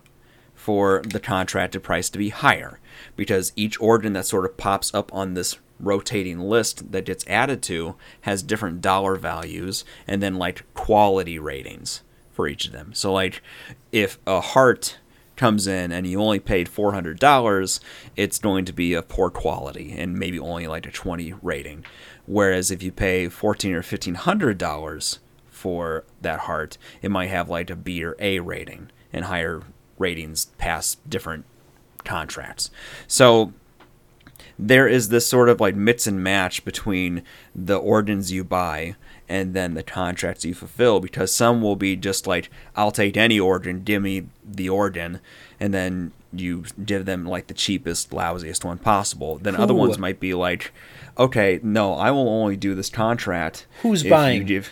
for the contracted price to be higher because each ordin that sort of pops up on this rotating list that gets added to has different dollar values and then like quality ratings for each of them. So like if a heart comes in and you only paid $400, it's going to be of poor quality and maybe only like a 20 rating. Whereas if you pay 14 or $1500 for that heart, it might have like a B or A rating and higher ratings past different contracts. So there is this sort of like mix and match between the ordens you buy and then the contracts you fulfill because some will be just like I'll take any ordin, give me the ordin, and then you give them like the cheapest, lousiest one possible. Then other ones might be like, okay, no, I will only do this contract. Who's if buying? You give,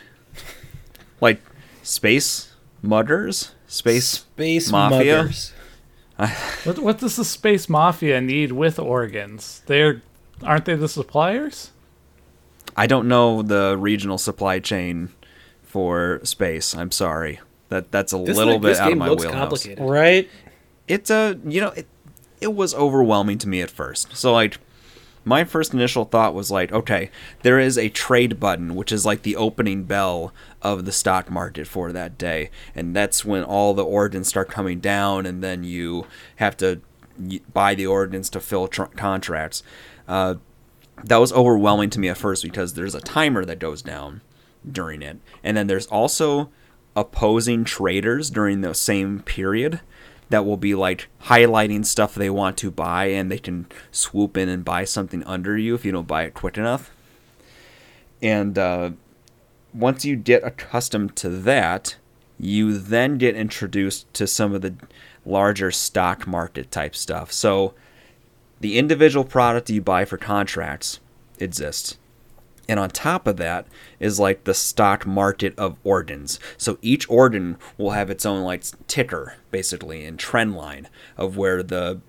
<laughs> like space mudders, space Space Mafia? Mothers. What, what does the space mafia need with organs? They're aren't they the suppliers? I don't know the regional supply chain for space. I'm sorry. That that's a This, little like, bit this out of my looks wheelhouse. complicated. Right? It's a you know it it was overwhelming to me at first. So like my first initial thought was like, okay, there is a trade button, which is like the opening bell of the stock market for that day, and that's when all the ordnance start coming down, and then you have to buy the ordnance to fill tr- contracts. Uh, that was overwhelming to me at first because there's a timer that goes down during it, and then there's also opposing traders during the same period that will be like highlighting stuff they want to buy and they can swoop in and buy something under you if you don't buy it quick enough. And uh, once you get accustomed to that, you then get introduced to some of the larger stock market type stuff. So the individual product you buy for contracts exists. And on top of that is like the stock market of ordens. So each orden will have its own like ticker, basically, and trend line of where the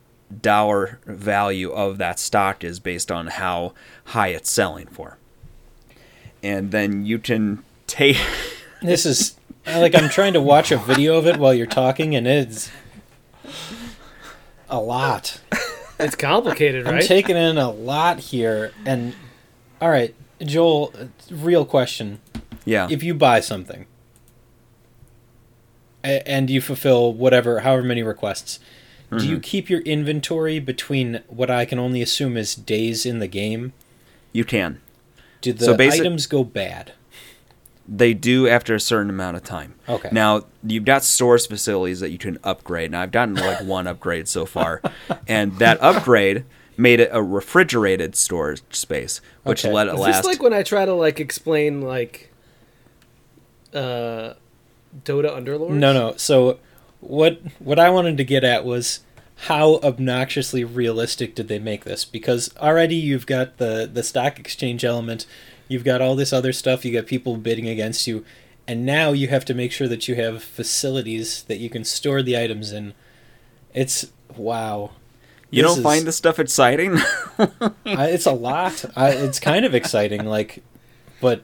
dollar value of that stock is based on how high it's selling for. And then you can take <laughs> This is like I'm trying to watch a video of it while you're talking, and it's a lot. It's complicated, right? I'm taking in a lot here, and all right, Joel. Real question: yeah. If you buy something and you fulfill whatever, however many requests, do Mm-hmm. you keep your inventory between what I can only assume is days in the game? you can. Do the So basic- items go bad? They do after a certain amount of time. Okay. Now you've got stores facilities that you can upgrade. Now I've gotten like <laughs> one upgrade so far, and that upgrade made it a refrigerated storage space, which Okay. let it Is last. this like when I try to like explain like uh Dota Underlords? No, no. So what what I wanted to get at was how obnoxiously realistic did they make this? Because already you've got the the stock exchange element, you've got all this other stuff, you got people bidding against you, and now you have to make sure that you have facilities that you can store the items in. It's wow. you This don't is- find this stuff exciting? <laughs> I, it's a lot. I, it's kind of exciting, like, but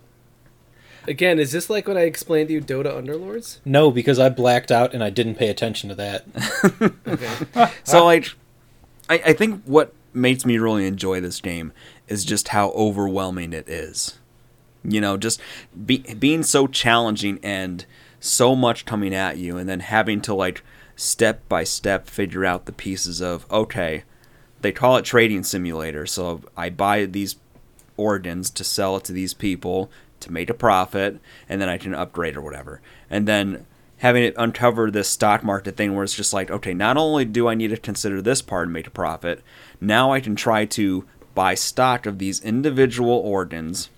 Again, is this like when I explained to you Dota Underlords? no, because I blacked out and I didn't pay attention to that. Okay. <laughs> so like, I, I think what makes me really enjoy this game is just how overwhelming it is. You know, just be, being so challenging and so much coming at you, and then having to like step by step figure out the pieces of okay, they call it trading simulator, so I buy these organs to sell it to these people to make a profit, and then I can upgrade or whatever. And then having it uncover this stock market thing where it's just like, okay, not only do I need to consider this part and make a profit, now I can try to buy stock of these individual organs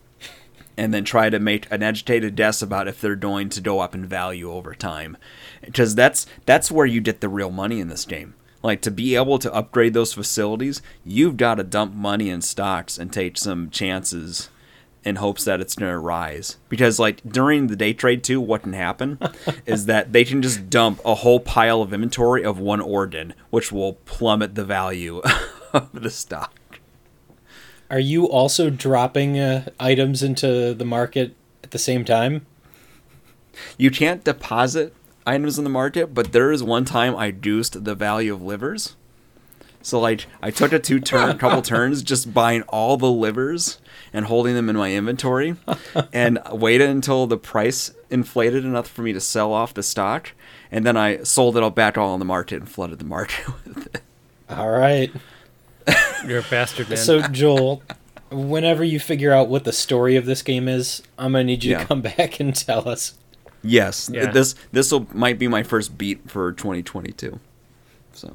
and then try to make an educated guess about if they're going to go up in value over time because that's that's where you get the real money in this game like to be able to upgrade those facilities you've got to dump money in stocks and take some chances in hopes that it's gonna rise. Because like during the day trade too, what can happen <laughs> is that they can just dump a whole pile of inventory of one organ which will plummet the value <laughs> of the stock. Are you also dropping uh, items into the market at the same time? You can't deposit items in the market, but there is one time I deuced the value of livers. So like I took a two turn <laughs> couple turns just buying all the livers and holding them in my inventory <laughs> and waited until the price inflated enough for me to sell off the stock and then I sold it all back all on the market and flooded the market <laughs> with it. All right. <laughs> You're a bastard, man. So Joel, whenever you figure out what the story of this game is, I'm gonna need you Yeah. to come <laughs> back and tell us. Yes, Yeah. this this will might be my first beat for 2022. So,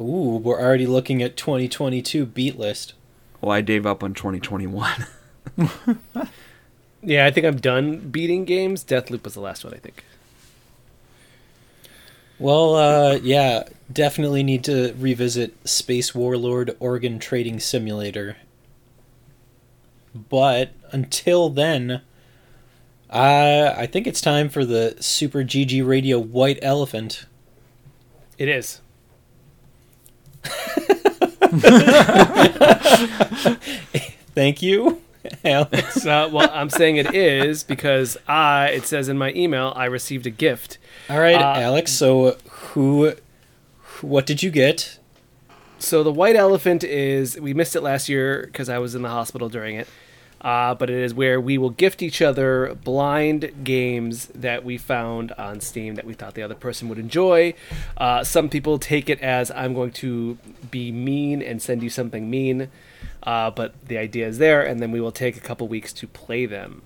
Ooh, we're already looking at 2022 beat list. well, I gave up on 2021. <laughs> yeah, I think I'm done beating games. Deathloop was the last one, I think. Well, uh, yeah, definitely need to revisit Space Warlord Organ Trading Simulator. But until then, uh, I think it's time for the Super GG Radio White Elephant. It is. <laughs> Thank you, Alex. Uh, well, I'm saying it is because I. It says in my email I received a gift. All right, Uh, Alex. So, who, what did you get? So the white elephant is we missed it last year because I was in the hospital during it. Uh, but it is where we will gift each other blind games that we found on Steam that we thought the other person would enjoy. Uh, some people take it as I'm going to be mean and send you something mean, uh, but the idea is there, and then we will take a couple weeks to play them.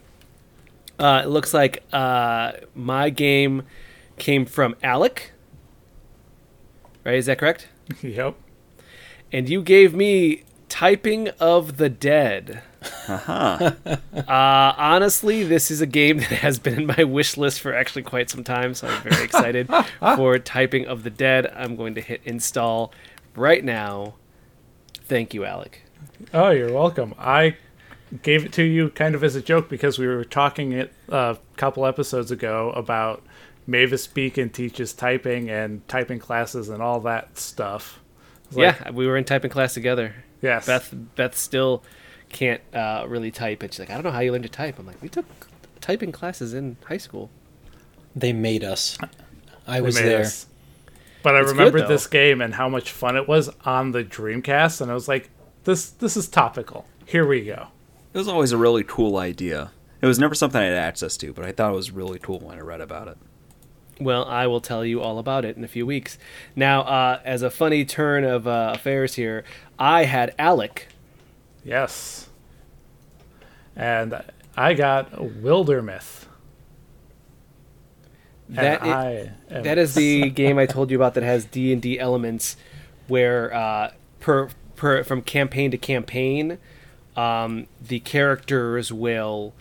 Uh, it looks like uh, my game came from Alec. Right? Is that correct? <laughs> Yep. and you gave me Typing of the Dead. Haha. <laughs> Uh, honestly, this is a game that has been in my wish list for actually quite some time, so I'm very excited <laughs> for Typing of the Dead. I'm going to hit install right now. Thank you, Alec. Oh, you're welcome. I gave it to you kind of as a joke because we were talking it a couple episodes ago about Mavis Beacon teaches typing and typing classes and all that stuff. Like, yeah, we were in typing class together. Yes. Beth Beth still can't uh, really type. And she's like, I don't know how you learned to type. I'm like, we took typing classes in high school. They made us. I They was there. us. But I It's good, remembered though. this game and how much fun it was on the Dreamcast, and I was like, "This, this is topical. Here we go." It was always a really cool idea. It was never something I had access to, but I thought it was really cool when I read about it. Well, I will tell you all about it in a few weeks. Now, uh, as a funny turn of uh, affairs here, I had Alec. Yes. And I got Wildermyth. That i- I am that is the <laughs> game I told you about that has D and D elements, where uh, per per from campaign to campaign, um, the characters will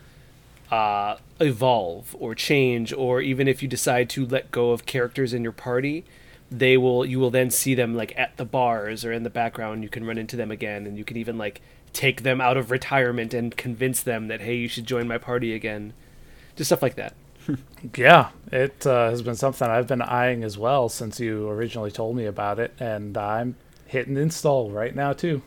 uh, evolve or change, or even if you decide to let go of characters in your party, they will you will then see them like at the bars or in the background. You can run into them again, and you can even like take them out of retirement and convince them that hey, you should join my party again. Just stuff like that. <laughs> Yeah, it uh, has been something I've been eyeing as well since you originally told me about it, and I'm hitting install right now too.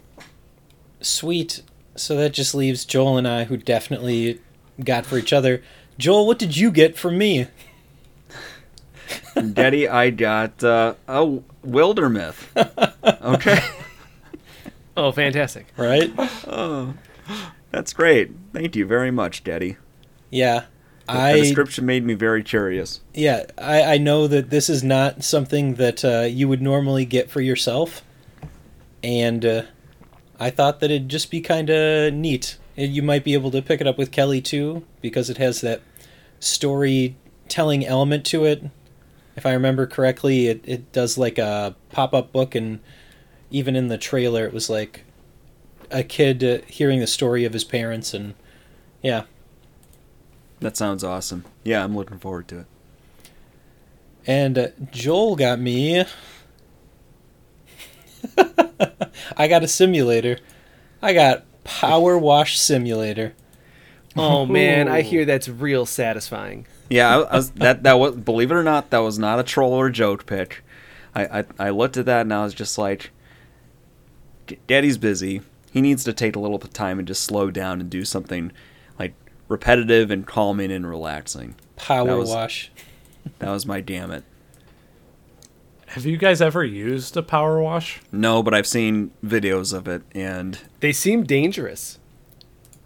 Sweet. So that just leaves Joel and I, who definitely got for each other. Joel, what did you get from me? <laughs> Daddy, I got uh, a Wildermyth. <laughs> Okay. Oh, fantastic! Right? Oh, That's great. Thank you very much, Daddy. Yeah. The I description made me very curious. yeah, I, I know that this is not something that uh, you would normally get for yourself, and uh, I thought that it'd just be kind of neat. And you might be able to pick it up with Kelly too, because it has that storytelling element to it. If I remember correctly, it, it does like a pop up book, and even in the trailer, it was like a kid uh, hearing the story of his parents, and yeah, That sounds awesome. Yeah, I'm looking forward to it. And uh, Joel got me. <laughs> I got a simulator. I got Power Wash Simulator. Oh man, I hear that's real satisfying. Yeah, I, I was that that was believe it or not, that was not a troll or joke pitch. I, I I looked at that and I was just like, Daddy's busy. He needs to take a little bit of time and just slow down and do something like repetitive and calming and relaxing. Power That was- wash. That was my damn it. Have you guys ever used a power wash? No, but I've seen videos of it and They seem dangerous.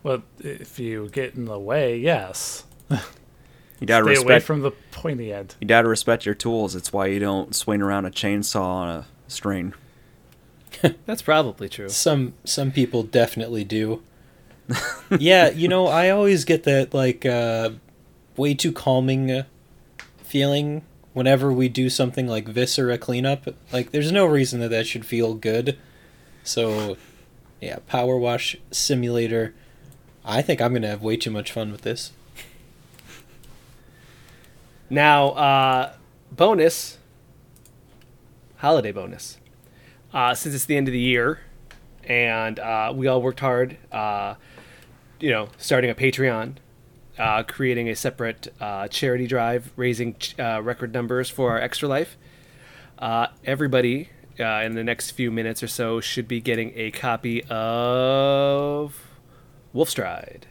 Well, if you get in the way, yes. <laughs> you gotta Stay away from the pointy end. you gotta respect your tools. It's why you don't swing around a chainsaw on a string. <laughs> That's probably true. Some some people definitely do. <laughs> yeah, you know, I always get that like uh, way too calming uh, feeling whenever we do something like viscera cleanup. Like, there's no reason that that should feel good. So, yeah, power wash simulator. I think I'm gonna have way too much fun with this. Now, uh, bonus, holiday bonus. Uh, since it's the end of the year, and uh, we all worked hard, uh, you know, starting a Patreon, uh, creating a separate uh, charity drive, raising uh, record numbers for our Extra Life. Uh, everybody uh, in the next few minutes or so should be getting a copy of Wolfstride.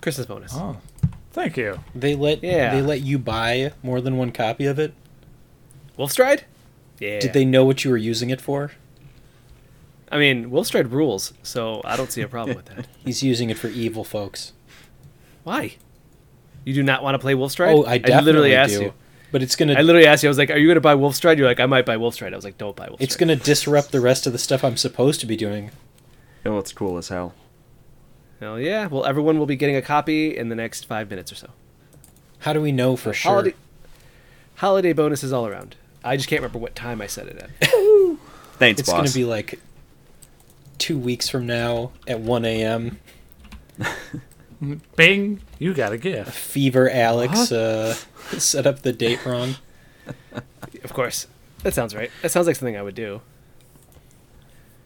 Christmas bonus. Oh, thank you. They let Yeah. they let you buy more than one copy of it. Wolfstride? Yeah. Did they know what you were using it for? I mean, Wolfstride rules, so I don't see a problem with that. <laughs> He's using it for evil folks. Why? You do not want to play Wolfstride? Oh, I definitely literally asked do. you. But it's gonna I literally asked you. I was like, "Are you going to buy Wolfstride?" You're like, "I might buy Wolfstride." I was like, "Don't buy Wolfstride." it's gonna disrupt the rest of the stuff I'm supposed to be doing. Oh, it's cool as hell. Hell yeah! Well, everyone will be getting a copy in the next five minutes or so. How do we know for sure? Holiday, holiday bonuses all around. I just can't remember what time I said it at. <laughs> Thanks, boss. It's boss. gonna be like two weeks from now at 1 a.m. <laughs> Bing, you got a gift. Fever Alex uh, <laughs> set up the date wrong. <laughs> of course, that sounds right. That sounds like something I would do.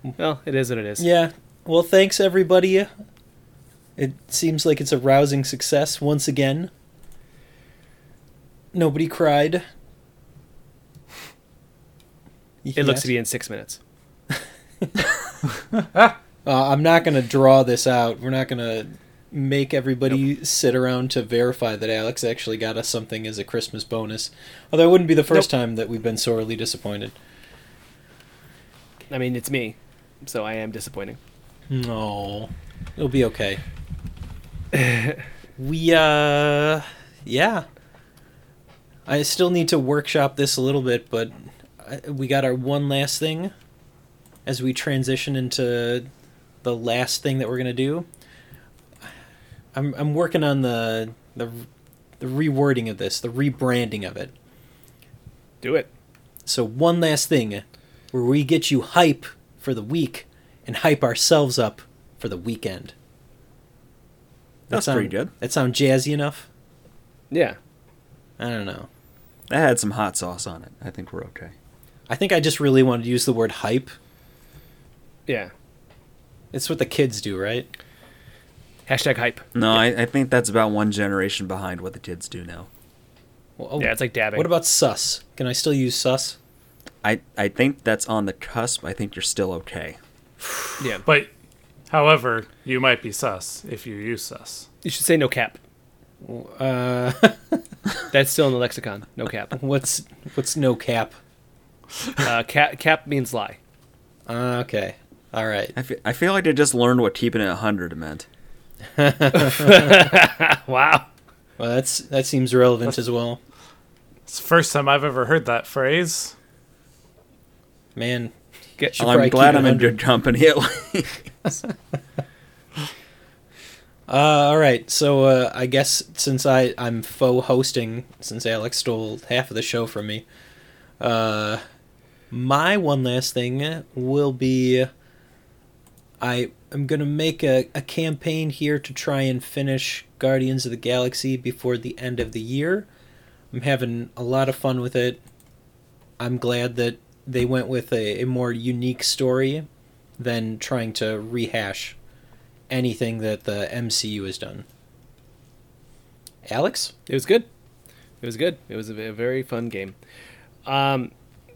Well, it is what it is. Yeah. Well, thanks everybody. It seems like it's a rousing success once again. Nobody cried. It looks to be in six minutes. <laughs> Uh, I'm not going to draw this out. We're not going to make everybody sit around to verify that Alex actually got us something as a Christmas bonus. Although it wouldn't be the first time that we've been sorely disappointed. I mean, it's me, so I am disappointing. No, it'll be okay. <laughs> we, uh, yeah. I still need to workshop this a little bit, but we got our one last thing as we transition into the last thing that we're gonna do. I'm I'm working on the the the rewording of this, the rebranding of it. Do it. So one last thing, where we get you hype for the week and hype ourselves up for the weekend. That That's sound- pretty good. That sound jazzy enough? Yeah. I don't know. That had some hot sauce on it. I think we're okay. I think I just really wanted to use the word hype. Yeah. It's what the kids do, right? Hashtag hype. No, I, I think that's about one generation behind what the kids do now. Well, oh, Yeah, it's like dabbing. what about sus? Can I still use sus? I, I think that's on the cusp. I think you're still okay. <sighs> Yeah. But, however, you might be sus if you use sus. You should say no cap. Uh, <laughs> That's still in the lexicon. No cap. <laughs> what's what's no cap? Uh, cap, cap means lie. Uh, okay, all right. I fe- I feel like I just learned what keeping it 100 meant. <laughs> Wow. Well, that's that seems relevant as well. It's the first time I've ever heard that phrase. Man, Get, Should I'm glad I'm in 100. good company at least. <laughs> Uh, all right, so uh, I guess since I I'm faux hosting, since Alex stole half of the show from me, uh, my one last thing will be I am gonna make a, a campaign here to try and finish Guardians of the Galaxy before the end of the year. I'm having a lot of fun with it. I'm glad that they went with a, a more unique story than trying to rehash anything that the MCU has done. Alex? It was good. It was good. It was a, a very fun game. Um,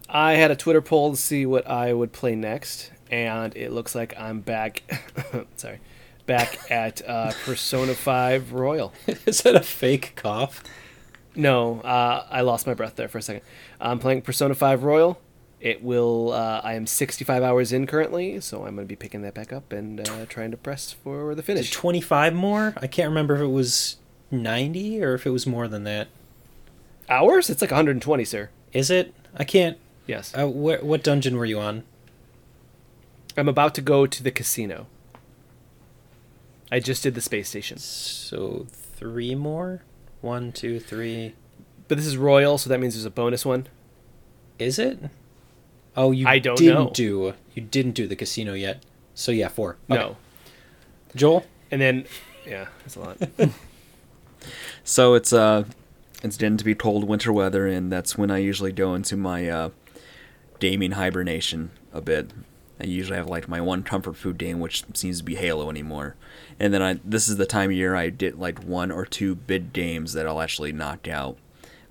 I had a Twitter poll to see what I would play next, and it looks like I'm back. <laughs> sorry, back at uh, Persona Five Royal. <laughs> Is that a fake cough? No, uh, I lost my breath there for a second. I'm playing Persona 5 Royal. It will. Uh, I am 65 hours in currently, so I'm going to be picking that back up and uh, trying to press for the Is finish. it 25 more? I can't remember if it was 90 or if it was more than that. Hours? It's like 120, sir. Is it? I can't. Yes. Uh, wh- what dungeon were you on? I'm about to go to the casino. I just did the space station, So three more? One, two, three. but this is Royal, so that means there's a bonus one. Is it? Oh, you I don't didn't know. do you didn't do the casino yet. So yeah, four. Okay. No, Joel. and then yeah, that's a lot. <laughs> So it's uh, it's getting to be cold winter weather, and that's when I usually go into my uh, gaming hibernation a bit. I usually have like my one comfort food game, which seems to be Halo anymore. And then I this is the time of year I did like one or two big games that I'll actually knock out.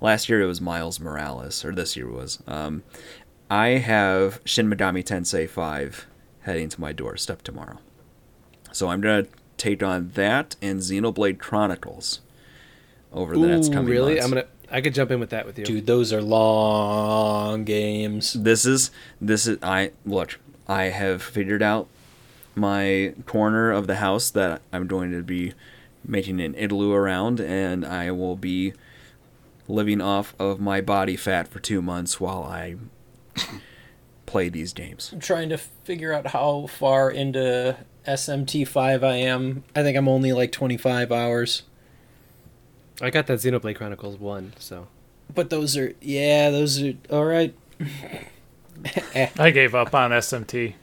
Last year it was Miles Morales, or this year was. Um, I have Shin Megami Tensei 5 heading to my doorstep tomorrow. So I'm gonna take on that and Xenoblade Chronicles over the next Ooh, coming really? months. I'm gonna. I could jump in with that with you. Dude, those are long games. This is this is I look. I have figured out my corner of the house that I'm going to be making an igloo around, and I will be living off of my body fat for two months while I play these games. I'm trying to figure out how far into SMT5 I am. I think I'm only like 25 hours. I got that Xenoblade Chronicles one, so But those are yeah, those are all right. I gave up on SMT.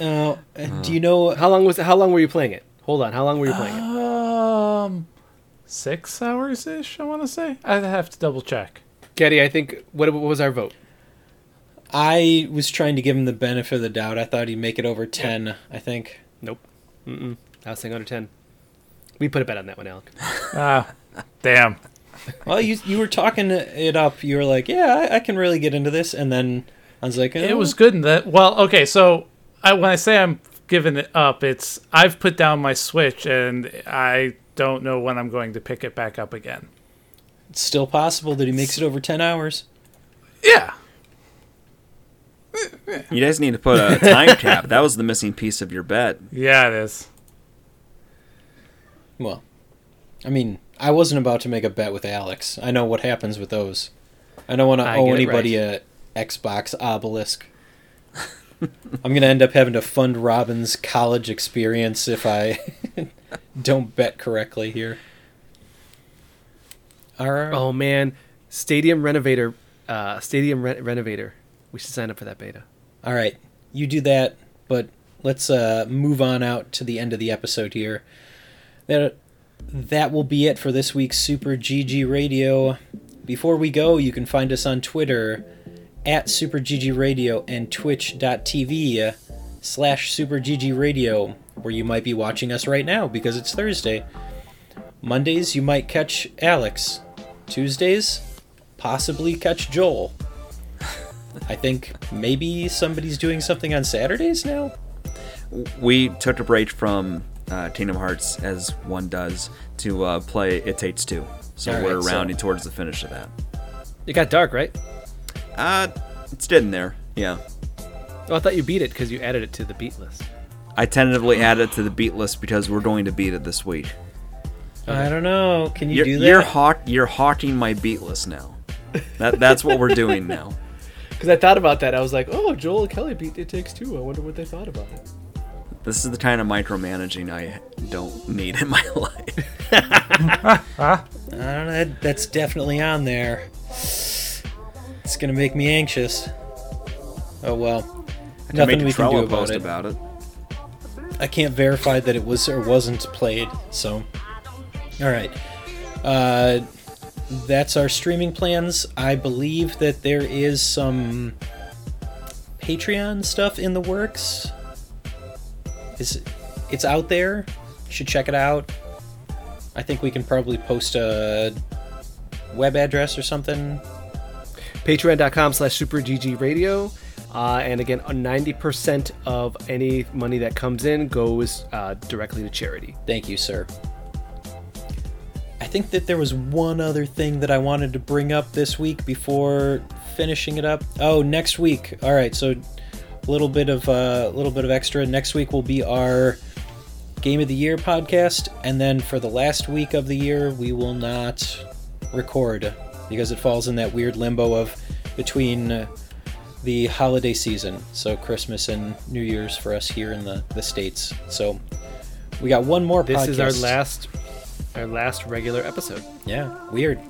Oh, do you know how long was how long were you playing it? Hold on, how long were you playing it? Um, six hours ish. I want to say. I have to double check. Getty, I think what, what was our vote? I was trying to give him the benefit of the doubt. I thought he'd make it over 10, I think. Nope. Mm-mm. I was saying under ten. We put a bet on that one, Alec. <laughs> Ah, damn. Well, you you were talking it up. You were like, "Yeah, I, I can really get into this," and then I was like, It "Oh." was good in that. Well, okay, so I, when I say I'm giving it up, it's I've put down my Switch and I don't know when I'm going to pick it back up again. It's still possible that he makes it over ten hours." Yeah. You guys need to put a <laughs> time cap. That was the missing piece of your bet. Yeah, it is. Well, I mean, I wasn't about to make a bet with Alex. I know what happens with those. I don't want to owe get it anybody a Xbox obelisk. I'm gonna end up having to fund Robin's college experience if I <laughs> don't bet correctly here. All right. Oh man, Stadium Renovator, uh, Stadium Re- Renovator. We should sign up for that beta. All right, you do that, but let's uh, move on out to the end of the episode here. That that will be it for this week's Super GG Radio. Before we go, you can find us on Twitter at Super GG Radio and Twitch.tv slash Super GG Radio, where you might be watching us right now because it's Thursday. Mondays, you might catch Alex. Tuesdays, possibly catch Joel. I think maybe somebody's doing something on Saturdays now. We took a break from uh, Kingdom Hearts as one does to uh, play It Takes Two. So we're right, so- rounding towards the finish of that. It got dark, right? Uh, it's getting there. Yeah. Oh, I thought you beat it because you added it to the beat list. I tentatively added it to the beat list because we're going to beat it this week. I don't know. Can you You're, do that? you're hawk, You're hawking my beat list now. That that's what we're doing now. <laughs> Because I thought about that, I was like, oh, Joel and Kelly beat It Takes Two. I wonder what they thought about it. This is the kind of micromanaging I don't need in my <laughs> life. <laughs> I don't know. That's definitely on there. It's gonna make me anxious. Oh well. Nothing we can do about it. about it. I can't verify that it was or wasn't played. So, all right. Uh, that's our streaming plans. I believe that there is some Patreon stuff in the works. Is it's out there? You should check it out. I think we can probably post a web address or something. Patreon.com slash superggradio. Uh, and again, 90% of any money that comes in goes uh, directly to charity. Thank you, sir. I think that there was one other thing that I wanted to bring up this week before finishing it up. Oh, next week. All right, so a little bit of a uh, little bit of extra. Next week will be our game of the year podcast, and then for the last week of the year, we will not record because it falls in that weird limbo of between uh, the holiday season, so Christmas and New Year's for us here in the the states. So we got one more. This podcast. is our last our last regular episode. Yeah, weird.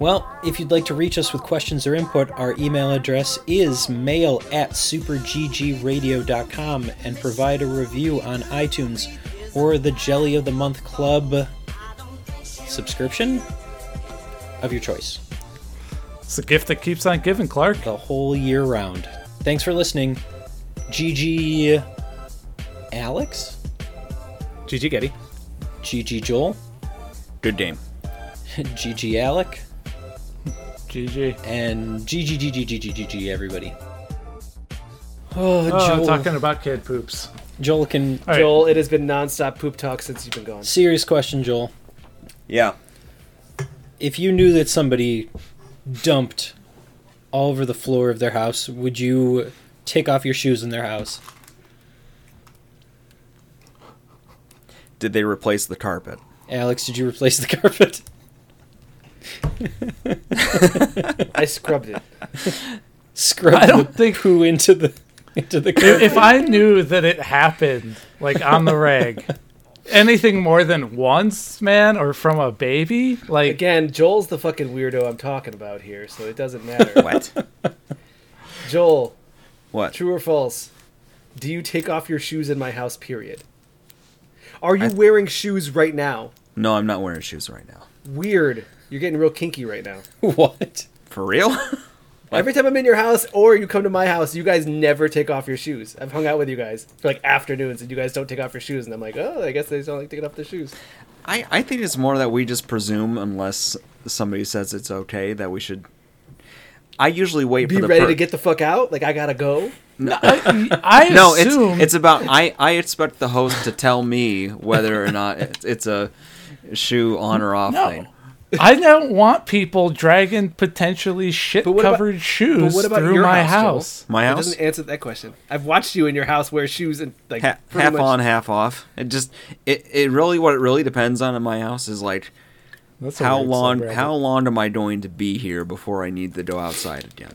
Well, if you'd like to reach us with questions or input, our email address is mail at superggradio.com and provide a review on iTunes or the Jelly of the Month Club subscription of your choice. It's the gift that keeps on giving, Clark. The whole year round. Thanks for listening. GG Alex? GG Getty. GG Joel? Good game. GG Alec? GG. and GG GG GG GG everybody. Oh, Oh, Joel. talking about kid poops. Joel can. All right. Joel, it has been nonstop poop talk since you've been gone. Serious question, Joel. Yeah. If you knew that somebody dumped all over the floor of their house, would you take off your shoes in their house? Did they replace the carpet? Alex, did you replace the carpet? <laughs> I scrubbed it. Scrub I don't the think- poo into the into the If, carpet. if I knew that it happened, like on the reg, anything more than once, man, or from a baby, like Again, Joel's the fucking weirdo I'm talking about here, so it doesn't matter. <laughs> What? Joel, what? true or false? Do you take off your shoes in my house, period? Are you wearing shoes right now? No, I'm not wearing shoes right now. Weird. You're getting real kinky right now. <laughs> what? For real? <laughs> Every time I'm in your house or you come to my house, you guys never take off your shoes. I've hung out with you guys for like afternoons and you guys don't take off your shoes. And I'm like, oh, I guess they don't like taking off their shoes. I, I think it's more that we just presume, unless somebody says it's okay, that we should. I usually wait Be for the ready per- to get the fuck out? Like, I gotta go? I <laughs> No, it's it's about I I expect the host to tell me whether or not it's, it's a shoe on or off No. thing. I don't want people dragging potentially shit covered shoes but what about through your my house, house. My That house doesn't answer that question. I've watched you in your house wear shoes and like ha- half much- on, half off. It just it, it really what it really depends on in my house is like That's how long subreddit. how long am I going to be here before I need to go outside again?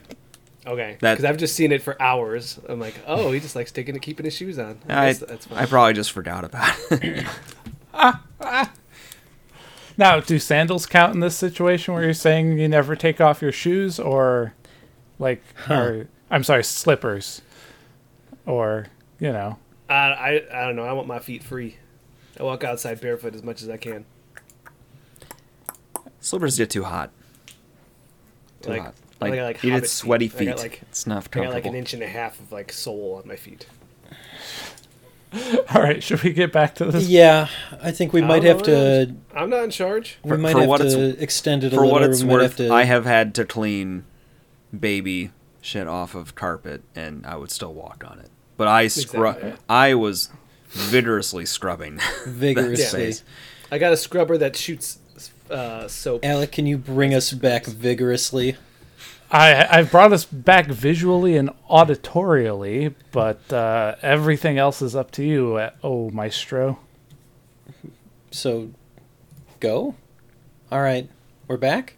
Okay, That- because I've just seen it for hours. I'm like, oh, he just likes taking it, keeping his shoes on. I I that's. I probably just forgot about it. Ah, ah. Now, do sandals count in this situation where you're saying you never take off your shoes, or like, or I'm sorry, slippers, or you know, I, I I don't know. I want my feet free. I walk outside barefoot as much as I can. Slippers get too hot. Too Like, hot. I Like, got, like, you get hobbit sweaty feet. I feet. got, like- it's not comfortable. I got like an inch and a half of like sole on my feet. <laughs> all right, should we get back to this? Yeah, I think we might have to. I'm not in charge. We For- might for have what to it's- extend it a For little. what it's worth, have to, I have had to clean baby shit off of carpet, and I would still walk on it. But I scrub. Exactly. I was vigorously scrubbing <laughs> that vigorously. space. I got a scrubber that shoots uh, soap. Alec, can you bring us back vigorously? I I've brought us back visually and auditorially, but uh, everything else is up to you. uh, Oh, maestro. So, go. All right, we're back.